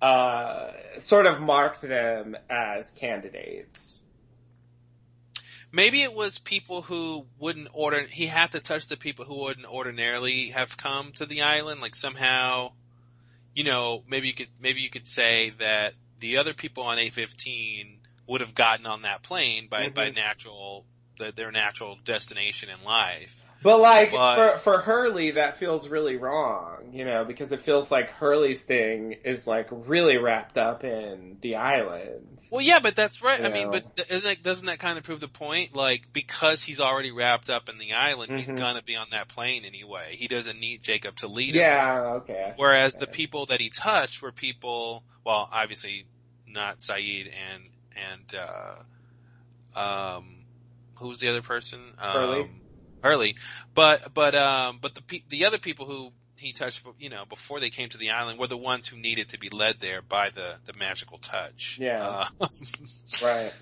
uh, sort of marked them as candidates. Maybe it was people who wouldn't order. He had to touch the people who wouldn't ordinarily have come to the island. Like somehow, you know, maybe you could maybe you could say that the other people on 815 would have gotten on that plane by by Mhm. natural the, their natural destination in life. But like But- for for Hurley, that feels really wrong, you know, because it feels like Hurley's thing is like really wrapped up in the island. Well, yeah, but that's right. I You mean, but that, doesn't that kind of prove the point? Like, because he's already wrapped up in the island, he's Mhm. gonna be on that plane anyway. He doesn't need Jacob to lead him. Yeah, okay. Whereas the people that he touched were people, well, obviously not Sayid and, and, uh, um, who's the other person? Um, Hurley. But, but, um, but the, pe- the other people who he touched, you know, before they came to the island were the ones who needed to be led there by the, the magical touch. Yeah. Uh, right.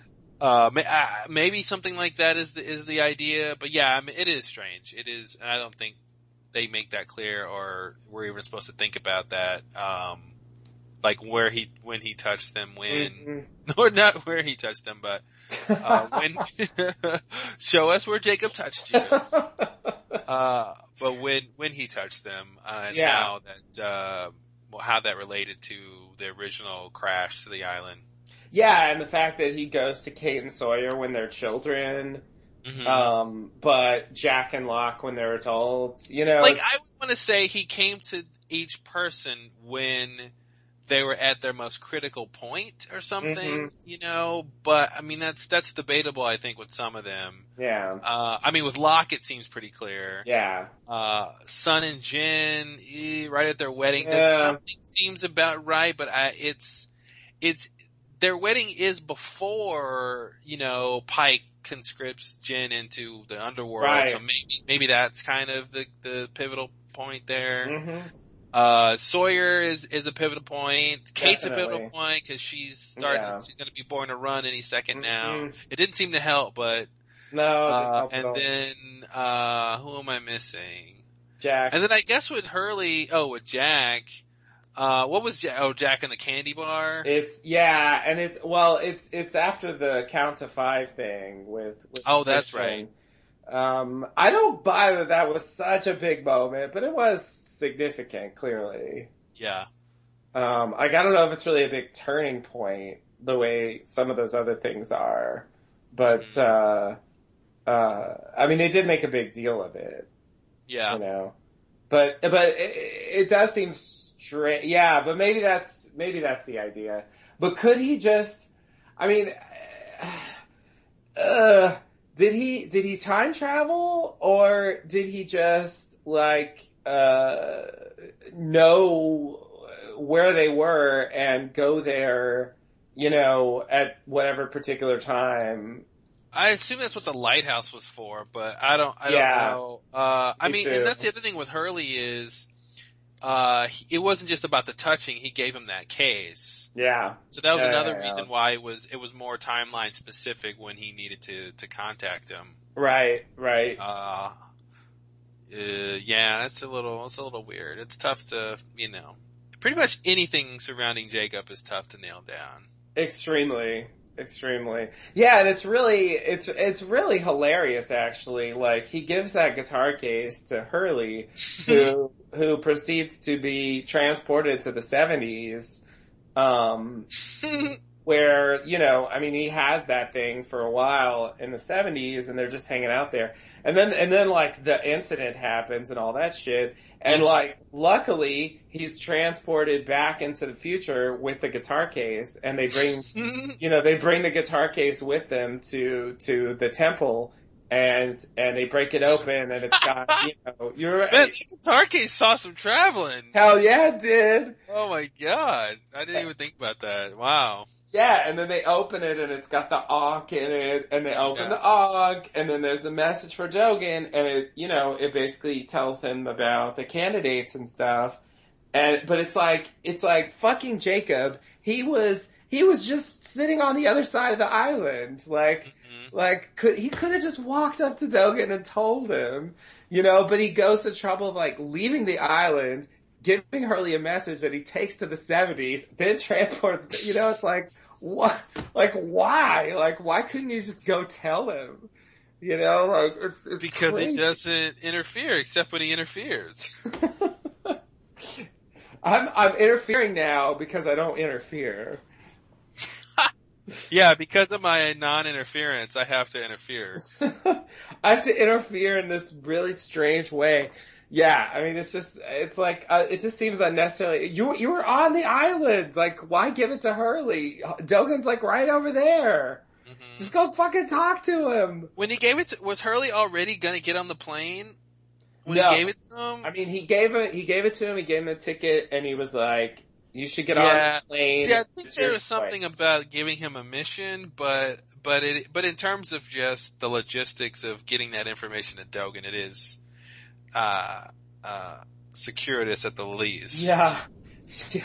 uh, may, uh, maybe something like that is the, is the idea, but yeah, I mean, it is strange. It is, and I don't think they make that clear or we're even supposed to think about that. Um, like where he, when he touched them, when, Mhm. or not where he touched them, but, uh, when, show us where Jacob touched you. Uh, but when, when he touched them, uh, and Yeah. how that, uh, well, how that related to the original crash to the island. Yeah, and the fact that he goes to Kate and Sawyer when they're children, Mhm. um, but Jack and Locke when they're adults. You know, like I would want to say he came to each person when they were at their most critical point or something, Mhm. you know. But I mean, that's that's debatable. I think with some of them. yeah, Uh, I mean, with Locke, it seems pretty clear. yeah, Uh, Sun and Jin, eh, right at their wedding, that something seems about right, but I, it's, it's, their wedding is before, you know, Paik conscripts Jin into the underworld, Right. so maybe, maybe that's kind of the, the pivotal point there. hmm Uh, Sawyer is, is a pivotal point. Kate's a pivotal point because she's starting, Yeah. she's gonna be born to run any 2nd now. Mhm. It didn't seem to help, but, no, uh, and then, uh, who am I missing? Jack. And then I guess with Hurley, oh, with Jack, uh, what was Jack? Oh, Jack in the candy bar? It's yeah, and it's well, it's it's after the count to five thing with. with Oh, that's right. Um, I don't buy that that was such a big moment, but it was significant, clearly. yeah. Um, like I don't know if it's really a big turning point the way some of those other things are, but Mm-hmm. uh, uh, I mean they did make a big deal of it, Yeah. you know. But but it, it does seem strange. Yeah, but maybe that's maybe that's the idea. But could he just? I mean, uh, did he did he time travel or did he just like uh know where they were and go there? You know, at whatever particular time. I assume that's what the lighthouse was for, but I don't, I Yeah. don't know. Uh, I Me mean, too. and that's the other thing with Hurley is, uh, he- it wasn't just about the touching, he gave him that case. Yeah. So that was Yeah, another yeah, yeah. reason why it was, it was more timeline specific when he needed to, to contact him. Right. Right. Uh, uh, yeah, it's a little, it's a little weird. It's tough to, you know, pretty much anything surrounding Jacob is tough to nail down. Extremely. Extremely. Yeah, and it's really, it's, it's really hilarious actually. Like, he gives that guitar case to Hurley, who, who proceeds to be transported to the seventies, um, where, you know, I mean, he has that thing for a while in the 70s and they're just hanging out there. And then, and then like the incident happens and all that shit. And like, luckily, he's transported back into the future with the guitar case and they bring, you know, they bring the guitar case with them to, to the temple and, and they break it open and it's got, you know, you're, Man, guitar case saw some traveling. hell yeah, it did. Oh my god. I didn't even think about that. Wow. Yeah, and then they open it and it's got the Ankh in it, and they open Yeah. the Ankh, and then there's a message for Dogen, and it, you know, it basically tells him about the candidates and stuff. And, but it's like, it's like fucking Jacob, he was, he was just sitting on the other side of the island, like, Mm-hmm. like, could, he could have just walked up to Dogen and told him, you know, but he goes to trouble of like leaving the island, giving Hurley a message that he takes to the 70s, then transports, you know, it's like, what, like why? Like why couldn't you just go tell him? You know, like it's, it's Because crazy. he doesn't interfere except when he interferes. I'm, I'm interfering now because I don't interfere. yeah, because of my non-interference, I have to interfere. I have to interfere in this really strange way. Yeah, I mean, it's just, it's like, uh, it just seems unnecessary. You, you were on the island. Like, why give it to Hurley? Dogen's like right over there. Mm-hmm. Just go fucking talk to him. When he gave it to, was Hurley already gonna get on the plane? When No. he gave it to him? I mean, he gave it, he gave it to him, he gave him a ticket, and he was like, you should get on Yeah. this plane. See, I think there was something choice." about giving him a mission, but, but it, but in terms of just the logistics of getting that information to Dogen, it is, uh, uh, circuitous at the least. Yeah.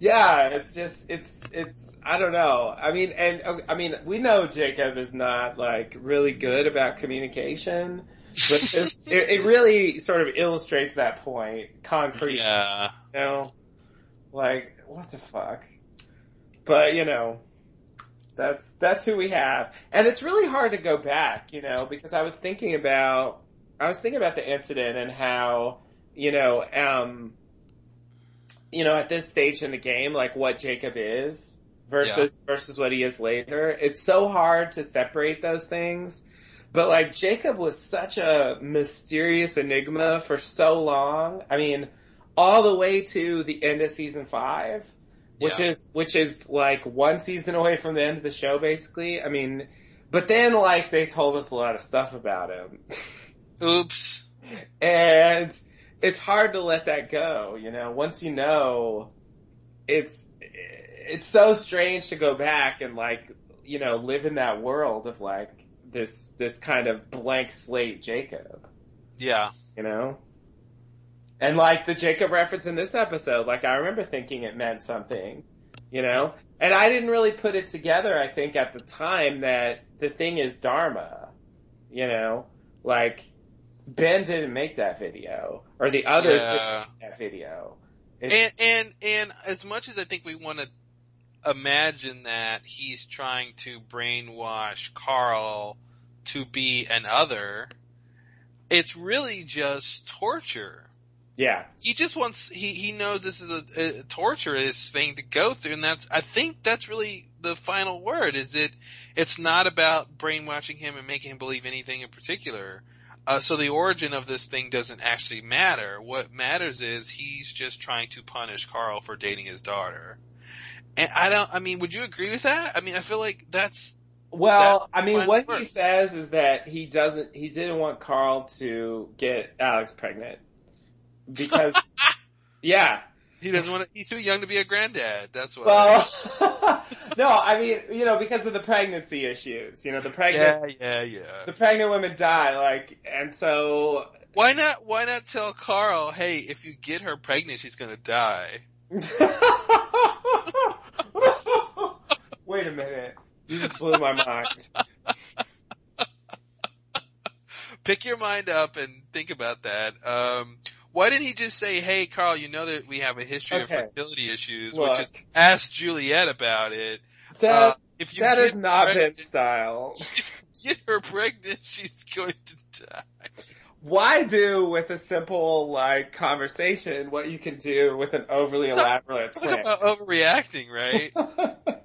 Yeah, it's just, it's, it's, I don't know. I mean, and, I mean, we know Jacob is not like really good about communication, but it's, it, it really sort of illustrates that point concretely. Yeah. You know? Like, what the fuck? But, you know, that's, that's who we have. And it's really hard to go back, you know, because I was thinking about, I was thinking about the incident and how, you know, um, you know, at this stage in the game, like what Jacob is versus, versus what he is later. It's so hard to separate those things. But like Jacob was such a mysterious enigma for so long. I mean, all the way to the end of season five, which Yeah. is, which is like one season away from the end of the show basically. I mean, but then like they told us a lot of stuff about him. Oops. And it's hard to let that go, you know, once you know, it's, it's so strange to go back and like, you know, live in that world of like this, this kind of blank slate Jacob, Yeah. you know? And like the Jacob reference in this episode, like I remember thinking it meant something, you know? And I didn't really put it together, I think, at the time that the thing is Dharma, you know? Like, Ben didn't make that video, or the other Yeah. that video. And, and, and as much as I think we want to imagine that he's trying to brainwash Karl to be an other, it's really just torture. yeah. He just wants, he, he knows this is a, a torturous thing to go through and that's, I think that's really the final word is it, it's not about brainwashing him and making him believe anything in particular. Uh, so the origin of this thing doesn't actually matter. What matters is he's just trying to punish Karl for dating his daughter. And I don't, I mean, would you agree with that? I mean, I feel like that's, Well, That's I mean, what he says is that he doesn't, he didn't want Karl to get Alex pregnant. Because, yeah. He doesn't want to, he's too young to be a granddad. That's what. Well, no, I mean, you know, because of the pregnancy issues, you know, the pregnant, yeah, yeah, yeah. the pregnant women die, like, and so, Why not, why not tell Karl, hey, if you get her pregnant, she's gonna die. wait a minute, you just blew my mind. Pick your mind up and think about that. Um, why didn't he just say, hey Karl, you know that we have a history Okay. of fertility issues, Look. which is, ask Juliet about it. That, Uh, if you that has not pregnant- been style. get her pregnant, she's going to die. why do with a simple like conversation what you can do with an overly elaborate Talk plan? about overreacting, right?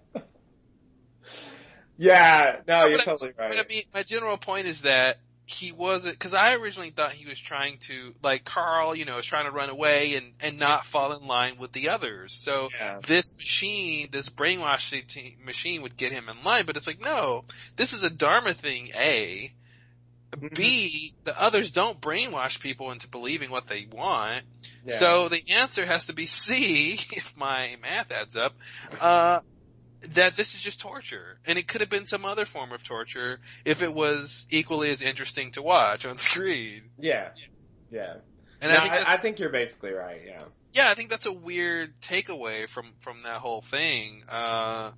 Yeah, no, No, you're I- totally right. But I mean, my general point is that he wasn't because I originally thought he was trying to like Karl, you know, is trying to run away and and not fall in line with the others. So Yeah. this machine, this brainwashing machine, would get him in line. But it's like, no, this is a Dharma thing. A, Mm-hmm. B, the others don't brainwash people into believing what they want. Yeah. So the answer has to be C, if my math adds up. Uh, that this is just torture. And it could have been some other form of torture if it was equally as interesting to watch on screen. Yeah, yeah. And No, I think I, I think you're basically right. Yeah. Yeah, I think that's a weird takeaway from, from that whole thing, uh,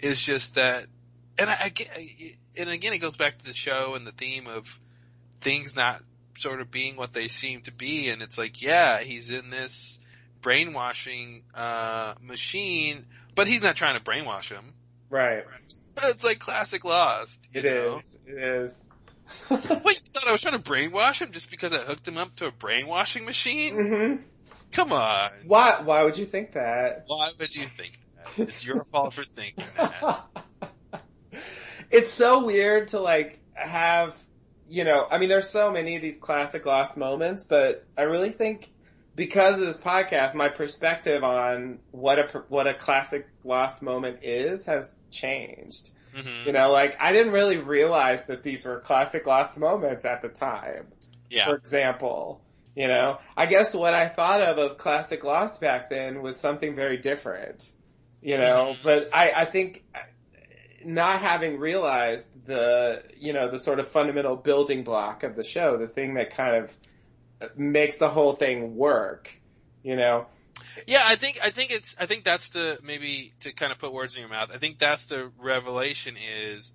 is just that, and I, I get, and again it goes back to the show and the theme of things not sort of being what they seem to be, and it's like, yeah, he's in this brainwashing, uh, machine, but he's not trying to brainwash him. Right. It's like classic Lost. You It know? is. It is. Wait, you thought I was trying to brainwash him just because I hooked him up to a brainwashing machine? Mm-hmm. Come on. Why? Why would you think that? Why would you think that? It's your fault for thinking that. It's so weird to like have, you know, I mean, there's so many of these classic lost moments, but I really think because of this podcast, my perspective on what a what a classic lost moment is has changed. Mhm. You know, like I didn't really realize that these were classic lost moments at the time. Yeah. For example, you know, I guess what I thought of of classic Lost back then was something very different. You know, but I I think not having realized the you know the sort of fundamental building block of the show, the thing that kind of makes the whole thing work. You know, Yeah, I think I think it's I think that's the maybe to kind of put words in your mouth. I think that's the revelation is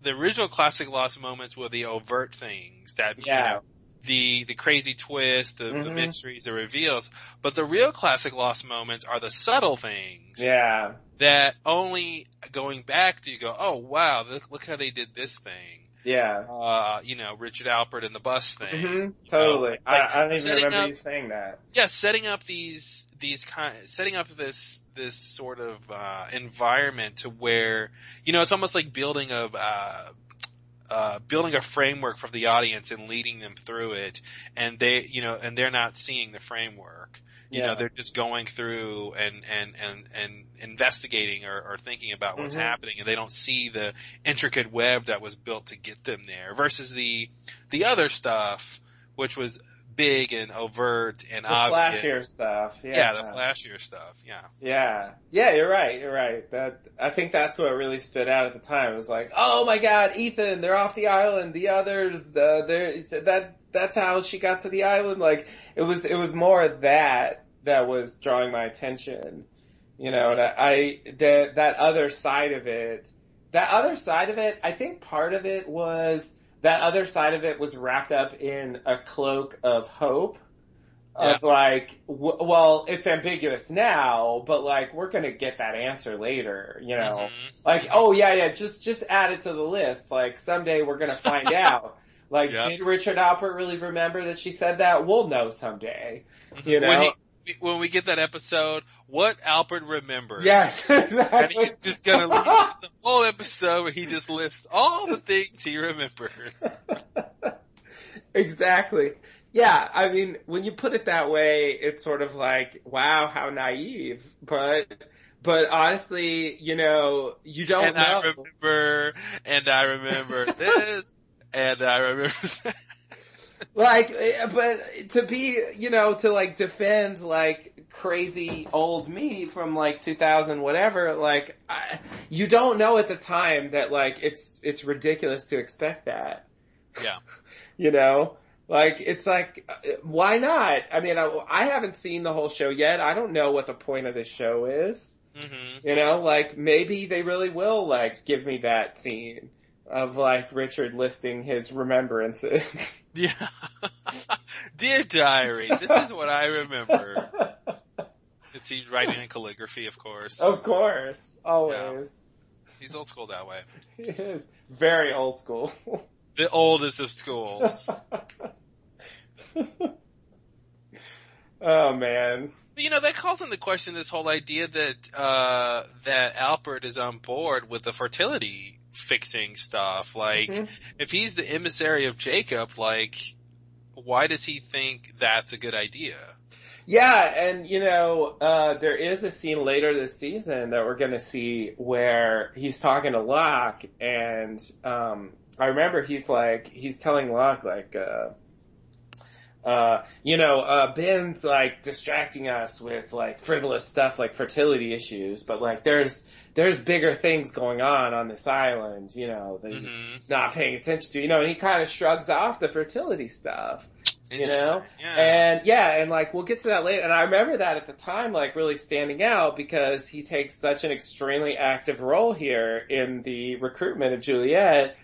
the original classic lost moments were the overt things that you Yeah. know, the the crazy twist, the, the Mhm. mysteries, the reveals. But the real classic lost moments are the subtle things. yeah, That only going back do you go, oh wow, look, look how they did this thing. Yeah, Uh, you know, Richard Alpert and the bus thing. hmm totally. like I, I don't even remember up- you saying that. yeah, setting up these these kind, setting up this this sort of uh, environment to where you know it's almost like building a uh, uh, building a framework for the audience and leading them through it, and they you know and they're not seeing the framework. You Yeah. know, they're just going through and and and and investigating or, or thinking about what's Mhm. happening, and they don't see the intricate web that was built to get them there. Versus the the other stuff, which was big and overt and The obvious. flashier stuff. Yeah. Yeah, the flashier stuff. Yeah. Yeah. Yeah, you're right. You're right. That I think that's what really stood out at the time. It was like, "Oh my god, Ethan, they're off the island. The others, uh, they're that that's how she got to the island." Like it was it was more that that was drawing my attention. You know, and I, I that that other side of it, that other side of it, I think part of it was that other side of it was wrapped up in a cloak of hope of like, w- well, it's ambiguous now, but like we're gonna get that answer later, you know? Mm-hmm. Like, oh yeah, yeah, just just add it to the list. Like someday we're gonna find out. Like, Yeah. did Richard Alpert really remember that she said that? We'll know someday. Mm-hmm. You know? When, he, when we get that episode, what Alpert remembers. Yes, And he's just gonna us a whole episode where he just lists all the things he remembers. exactly. Yeah, I mean, when you put it that way, it's sort of like, wow, how naive. But, but honestly, you know, you don't and know. I remember, and I remember this, and I remember that. Like, eh, but to be, you know, to like defend like crazy old me from like 2000 whatever, like, I, you don't know at the time that like it's, it's ridiculous to expect that. Yeah. you know? Like, it's like, uh, why not? I mean, I, I haven't seen the whole show yet. I don't know what the point of this show is. Mm-hmm. You know, like, maybe they really will, like, give me that scene of, like, Richard listing his remembrances. Yeah. Dear diary, this is what I remember. It's he writing in calligraphy, of course. of course. Always. He's old school that way. He is very old school. The oldest of schools. Oh man. You know, that calls into question this whole idea that, uh, that Alpert is on board with the fertility fixing stuff. Like, Mhm. if he's the emissary of Jacob, like, why does he think that's a good idea? Yeah, and you know, uh, there is a scene later this season that we're gonna see where he's talking to Locke and, um, I remember he's like, he's telling Locke like, uh, uh, you know, uh, Ben's like distracting us with like frivolous stuff like fertility issues, but like there's, there's bigger things going on on this island, you know, that he's not paying attention to, you know, and he kind of shrugs off the fertility stuff, you know? Yeah. And yeah, and like we'll get to that later. And I remember that at the time, like really standing out because he takes such an extremely active role here in the recruitment of Juliet,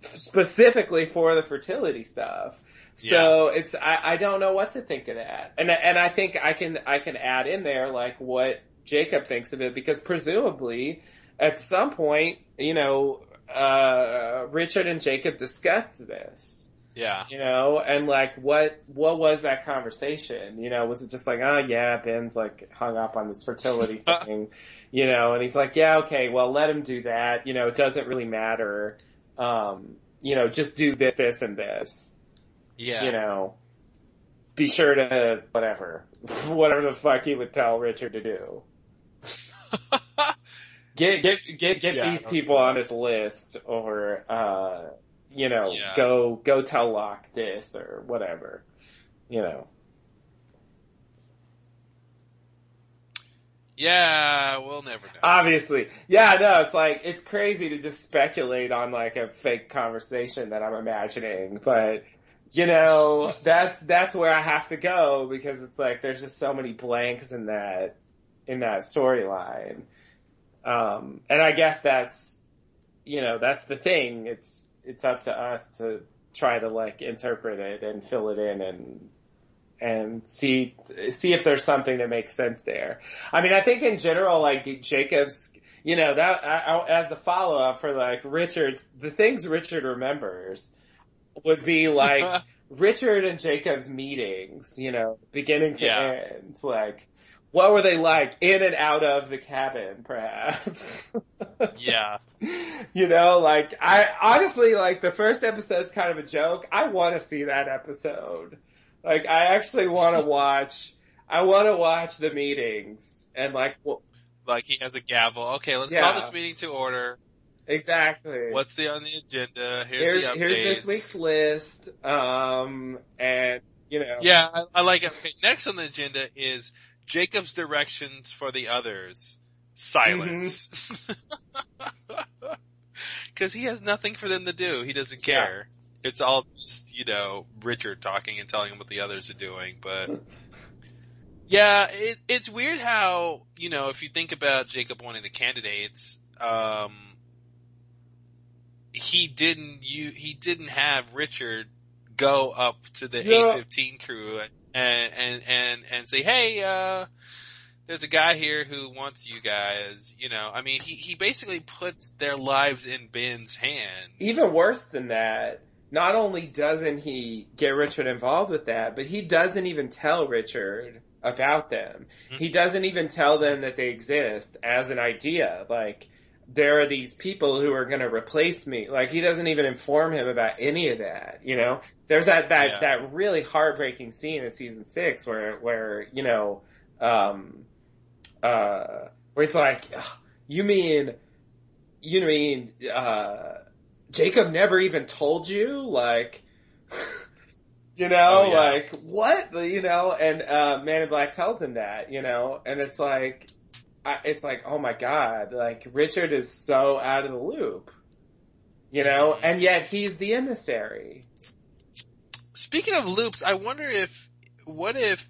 specifically for the fertility stuff. So it's I, I don't know what to think of that, and and I think I can I can add in there like what Jacob thinks of it because presumably at some point you know uh Richard and Jacob discussed this Yeah. you know, and like what what was that conversation? You know, was it just like, oh yeah, Ben's like hung up on this fertility thing, you know, and he's like, yeah, okay, well let him do that. You know, it doesn't really matter. Um, you know, just do this, this, and this. Yeah. You know, be sure to whatever, whatever the fuck he would tell Richard to do. get get get get Yeah, these people on his list, or uh, you know, Yeah. go go tell Locke this or whatever. You know. Yeah, we'll never know. Obviously. Yeah, no, it's like, it's crazy to just speculate on like a fake conversation that I'm imagining, but you know, that's, that's where I have to go because it's like, there's just so many blanks in that, in that storyline. Um, and I guess that's, you know, that's the thing. It's, it's up to us to try to like interpret it and fill it in and, and see see if there's something that makes sense there. I mean, I think in general, like Jacob's, you know, that I, I, as the follow up for like Richard's, the things Richard remembers would be like Richard and Jacob's meetings, you know, beginning to Yeah. end. Like, what were they like in and out of the cabin, perhaps? Yeah. you know, like I honestly like the first episode's kind of a joke. I want to see that episode. Like I actually want to watch. I want to watch the meetings and like well, Like he has a gavel. Okay, let's Yeah. call this meeting to order. Exactly. What's the on the agenda? Here's, here's the updates. here's this week's list. Um, and you know, Yeah, I, I like it. Okay, next on the agenda is Jacob's directions for the others. Silence. Mm-hmm. Cause he has nothing for them to do. He doesn't care. It's all just, you know, Richard talking and telling him what the others are doing, but yeah, it, it's weird how, you know, if you think about Jacob wanting the candidates, um, he didn't, you, he didn't have Richard go up to the Yeah. 815 crew and, and, and, and say, hey, uh, there's a guy here who wants you guys, you know, I mean, he, he basically puts their lives in Ben's hands. even worse than that, not only doesn't he get Richard involved with that, but he doesn't even tell Richard about them. He doesn't even tell them that they exist as an idea. Like, there are these people who are gonna replace me. Like, he doesn't even inform him about any of that, you know? There's that, that, Yeah. that really heartbreaking scene in season six where, where, you know, um, uh, where he's like, you mean, you mean, uh, Jacob never even told you? Like, you know, Oh, yeah. like, what? You know, and, uh, Man in Black tells him that, you know, and it's like, I, it's like, oh my god, like, Richard is so out of the loop. You know, Mm-hmm. and yet he's the emissary. Speaking of loops, I wonder if, what if,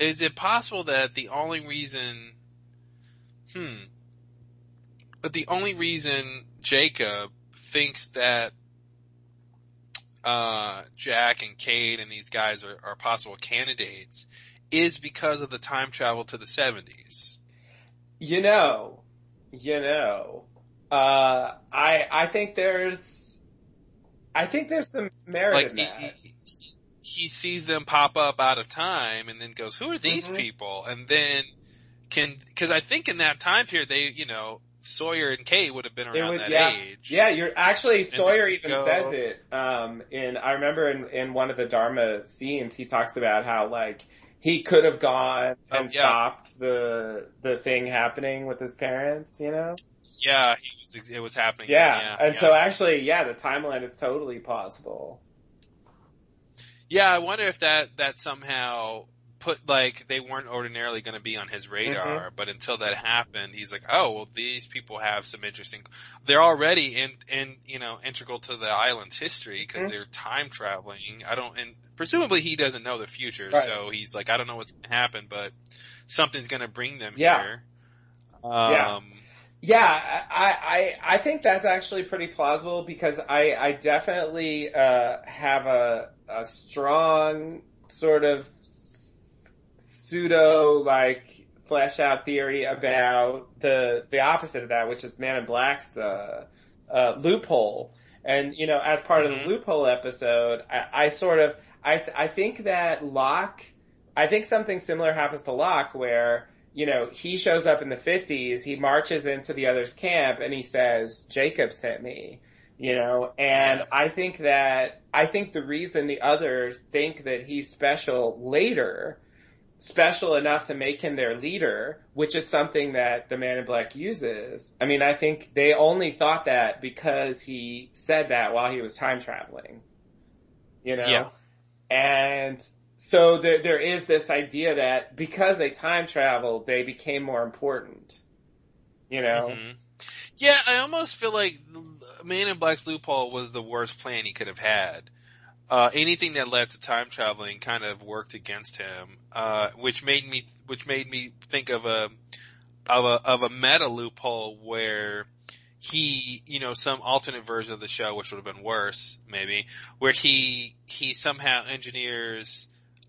is it possible that the only reason, hmm, but the only reason Jacob thinks that, uh, Jack and Kate and these guys are, are possible candidates is because of the time travel to the 70s. You know, you know, uh, I, I think there's, I think there's some merit Like, in he, that. he- he sees them pop up out of time and then goes, who are these Mhm. people? And then can, cause I think in that time period they, you know, Sawyer and Kate would have been around that yeah, age. yeah. You're actually Sawyer even go- says it. Um, in I remember in in one of the Dharma scenes, he talks about how like he could have gone Oh, and yeah. stopped the the thing happening with his parents. You know. Yeah, he was, it was happening. Yeah, then, and yeah. so actually, yeah, the timeline is totally possible. Yeah, I wonder if that that somehow put like they weren't ordinarily going to be on his radar, Mm-hmm. but until that happened, he's like, oh well, these people have some interesting. They're already in in you know integral to the island's history because Mhm. they're time traveling. I don't, and presumably he doesn't know the future, Right. so he's like, I don't know what's going to happen, but something's going to bring them Yeah. here. Yeah. Um, Yeah, I, I I think that's actually pretty plausible because I I definitely uh, have a a strong sort of pseudo like flesh out theory about the the opposite of that, which is Man in Black's uh, uh, loophole. And you know, as part of the loophole episode, I, I sort of I I think that Locke, I think something similar happens to Locke where you know, he shows up in the 50s, he marches into the other's camp and he says, Jacob sent me, you know, and I think that, I think the reason the others think that he's special later, special enough to make him their leader, which is something that the man in black uses. I mean, I think they only thought that because he said that while he was time traveling, you know? Yeah. And so there, there is this idea that because they time traveled, they became more important. You know? Mhm. Yeah, I almost feel like Man in Black's loophole was the worst plan he could have had. Uh, anything that led to time traveling kind of worked against him, uh, which made me, which made me think of a, of a, of a meta loophole where he, you know, some alternate version of the show, which would have been worse, maybe, where he, he somehow engineers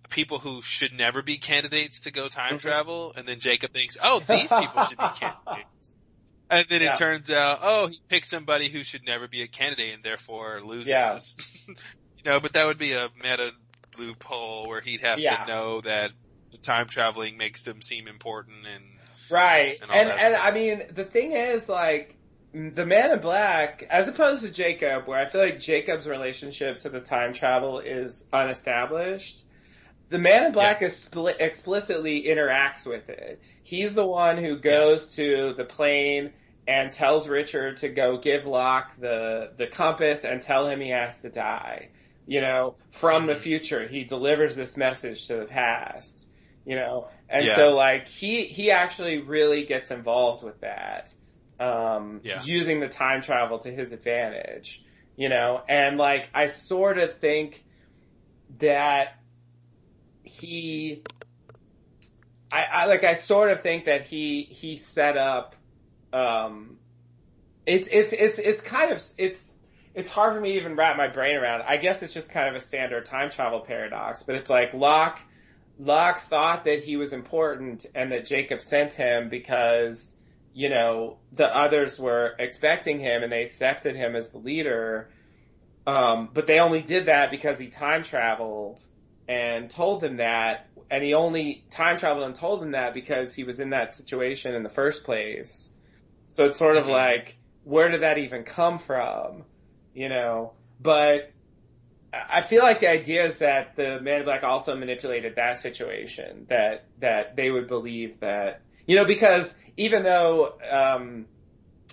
people who should never be candidates to go time mm-hmm. travel, and then Jacob thinks, oh, these people should be candidates. And then Yeah. it turns out, oh, he picked somebody who should never be a candidate and therefore loses. Yeah. you know, but that would be a meta loophole where he'd have Yeah. to know that the time traveling makes them seem important and Right. And And and I mean, the thing is like the man in black, as opposed to Jacob, where I feel like Jacob's relationship to the time travel is unestablished. The man in black is spli explicitly interacts with it. He's the one who goes to the plane and tells Richard to go give Locke the the compass and tell him he has to die. You know, from the mm-hmm. future, he delivers this message to the past. You know, and Yeah. so like he he actually really gets involved with that, um, Yeah. using the time travel to his advantage. You know, and like I sort of think that he I, I like I sort of think that he he set up um it's it's it's it's kind of it's it's hard for me to even wrap my brain around. I guess it's just kind of a standard time travel paradox, but it's like Locke Locke thought that he was important and that Jacob sent him because you know the others were expecting him and they accepted him as the leader. Um, but they only did that because he time traveled and told them that, and he only time traveled and told them that because he was in that situation in the first place. So it's sort of Mhm. like, where did that even come from? You know, but I feel like the idea is that the Man in Black also manipulated that situation, that, that they would believe that, you know, because even though, um,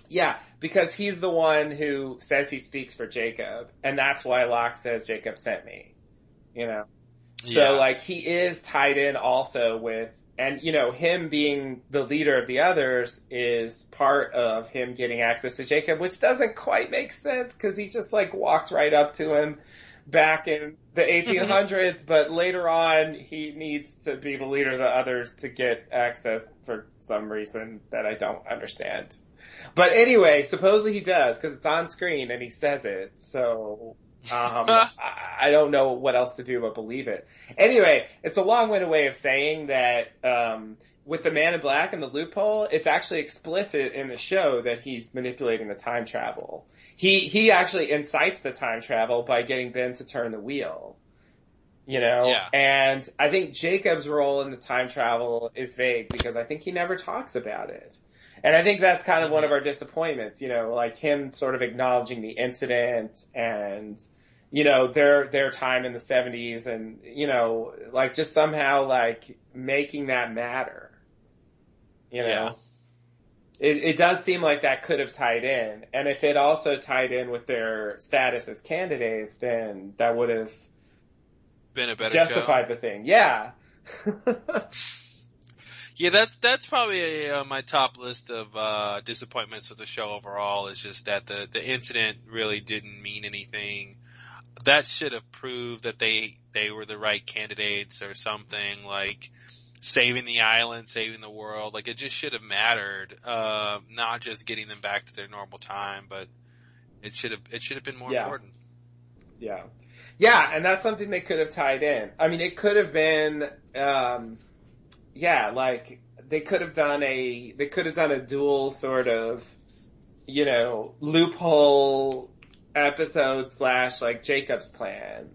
yeah, because he's the one who says he speaks for Jacob, and that's why Locke says Jacob sent me, you know? So Yeah. like he is tied in also with, and you know, him being the leader of the others is part of him getting access to Jacob, which doesn't quite make sense because he just like walked right up to him back in the 1800s, but later on he needs to be the leader of the others to get access for some reason that I don't understand. But anyway, supposedly he does because it's on screen and he says it. So um, I, I don't know what else to do but believe it. Anyway, it's a long-winded way of saying that um, with the Man in Black and the loophole, it's actually explicit in the show that he's manipulating the time travel. He he actually incites the time travel by getting Ben to turn the wheel. You know? Yeah. And I think Jacob's role in the time travel is vague because I think he never talks about it. And I think that's kind of one of our disappointments, you know, like him sort of acknowledging the incident and, you know, their, their time in the seventies and, you know, like just somehow like making that matter. You know? Yeah. It, it does seem like that could have tied in. And if it also tied in with their status as candidates, then that would have Been a better justified show. the thing. Yeah. Yeah, that's that's probably uh, my top list of uh, disappointments with the show overall. Is just that the the incident really didn't mean anything. That should have proved that they they were the right candidates or something like saving the island, saving the world. Like it just should have mattered, uh, not just getting them back to their normal time, but it should have it should have been more Yeah. important. Yeah. Yeah, and that's something they could have tied in. I mean, it could have been, um, yeah, like, they could have done a, they could have done a dual sort of, you know, loophole episode slash like Jacob's plan.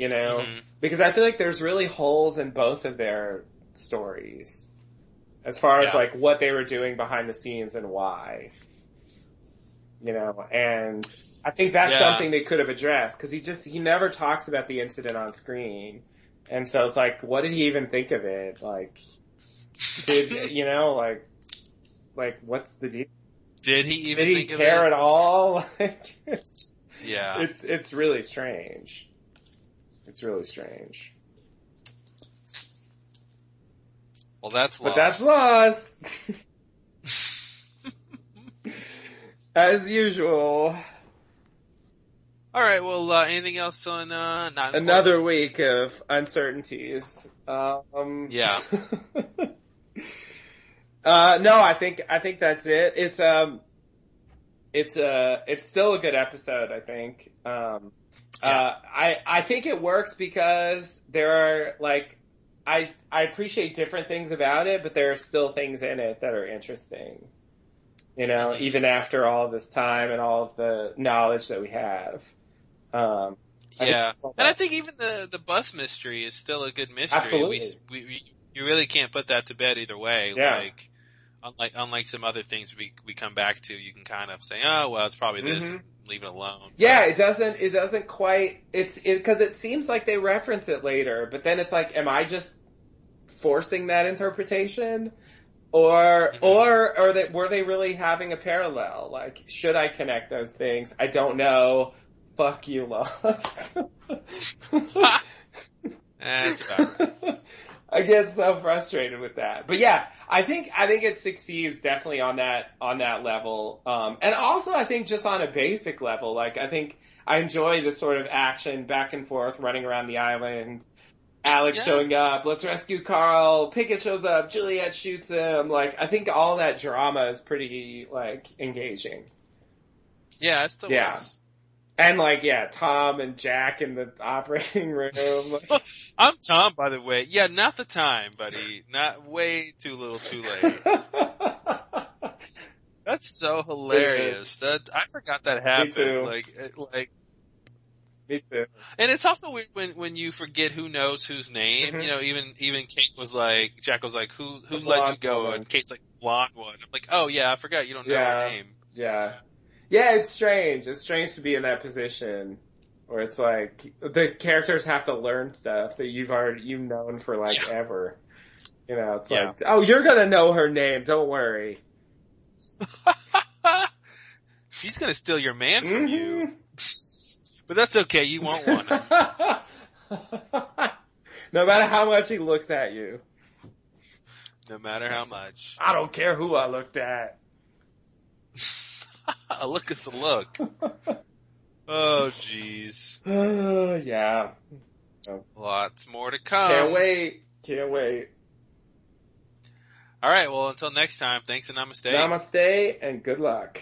You know? Mhm. Because I feel like there's really holes in both of their stories. As far as Yeah. like what they were doing behind the scenes and why. You know, and I think that's Yeah. something they could have addressed because he just, he never talks about the incident on screen. And so it's like, what did he even think of it? Like, did, you know, like, like what's the deal? Did he even Did he care at all? Like, Yeah. it's, it's really strange. It's really strange. Well, that's But that's lost. As usual. All right. Well, uh, anything else on uh, not? Another week of uncertainties. Um, Yeah. uh, no, I think, I think that's it. It's, um, it's a, it's still a good episode, I think. Um, uh, I, I think it works because there are like, I, I appreciate different things about it, but there are still things in it that are interesting. You know, even after all this time and all of the knowledge that we have. Um, Yeah, still and I think even the the bus mystery is still a good mystery. Absolutely. We, we, we you really can't put that to bed either way. Yeah. Like unlike unlike some other things we we come back to, you can kind of say, oh well, it's probably this, Mhm. and leave it alone. Yeah, it doesn't. It doesn't quite. It's because it, seems like they reference it later, but then it's like, am I just forcing that interpretation, or or or that were they really having a parallel? Like, should I connect those things? I don't know. Fuck you, Lost. That's about right. I get so frustrated with that. But yeah, I think I think it succeeds definitely on that on that level. Um and also I think just on a basic level, like I think I enjoy the sort of action back and forth running around the island. Alex Yeah. showing up, let's rescue Karl, Pickett shows up, Juliet shoots him, like I think all that drama is pretty like engaging. Yeah, it still Yeah. works. And like yeah, Tom and Jack in the operating room. I'm Tom, by the way. Yeah, not the time, buddy. Not way too little, too late. That's so hilarious. That I forgot that happened. too. Like, it- like, Me too. and it's also weird when when you forget who knows whose name. Mhm. You know, even even Kate was like, Jack was like, who who's letting you go? woman. And Kate's like, blonde one. I'm like, oh yeah, I forgot you don't know Yeah. her name. Yeah. Yeah, it's strange. It's strange to be in that position where it's like the characters have to learn stuff that you've already you've known for like ever. You know, it's Yeah. like, oh, you're gonna know her name. Don't worry. She's gonna steal your man from Mm-hmm. you. But that's okay. You won't want him. no matter how much he looks at you, no matter how much. I don't care who I looked at. a look is a look. Oh, jeez. yeah. Lots more to come. Can't wait. Can't wait. All right. Well, until next time. Thanks and namaste. Namaste and good luck.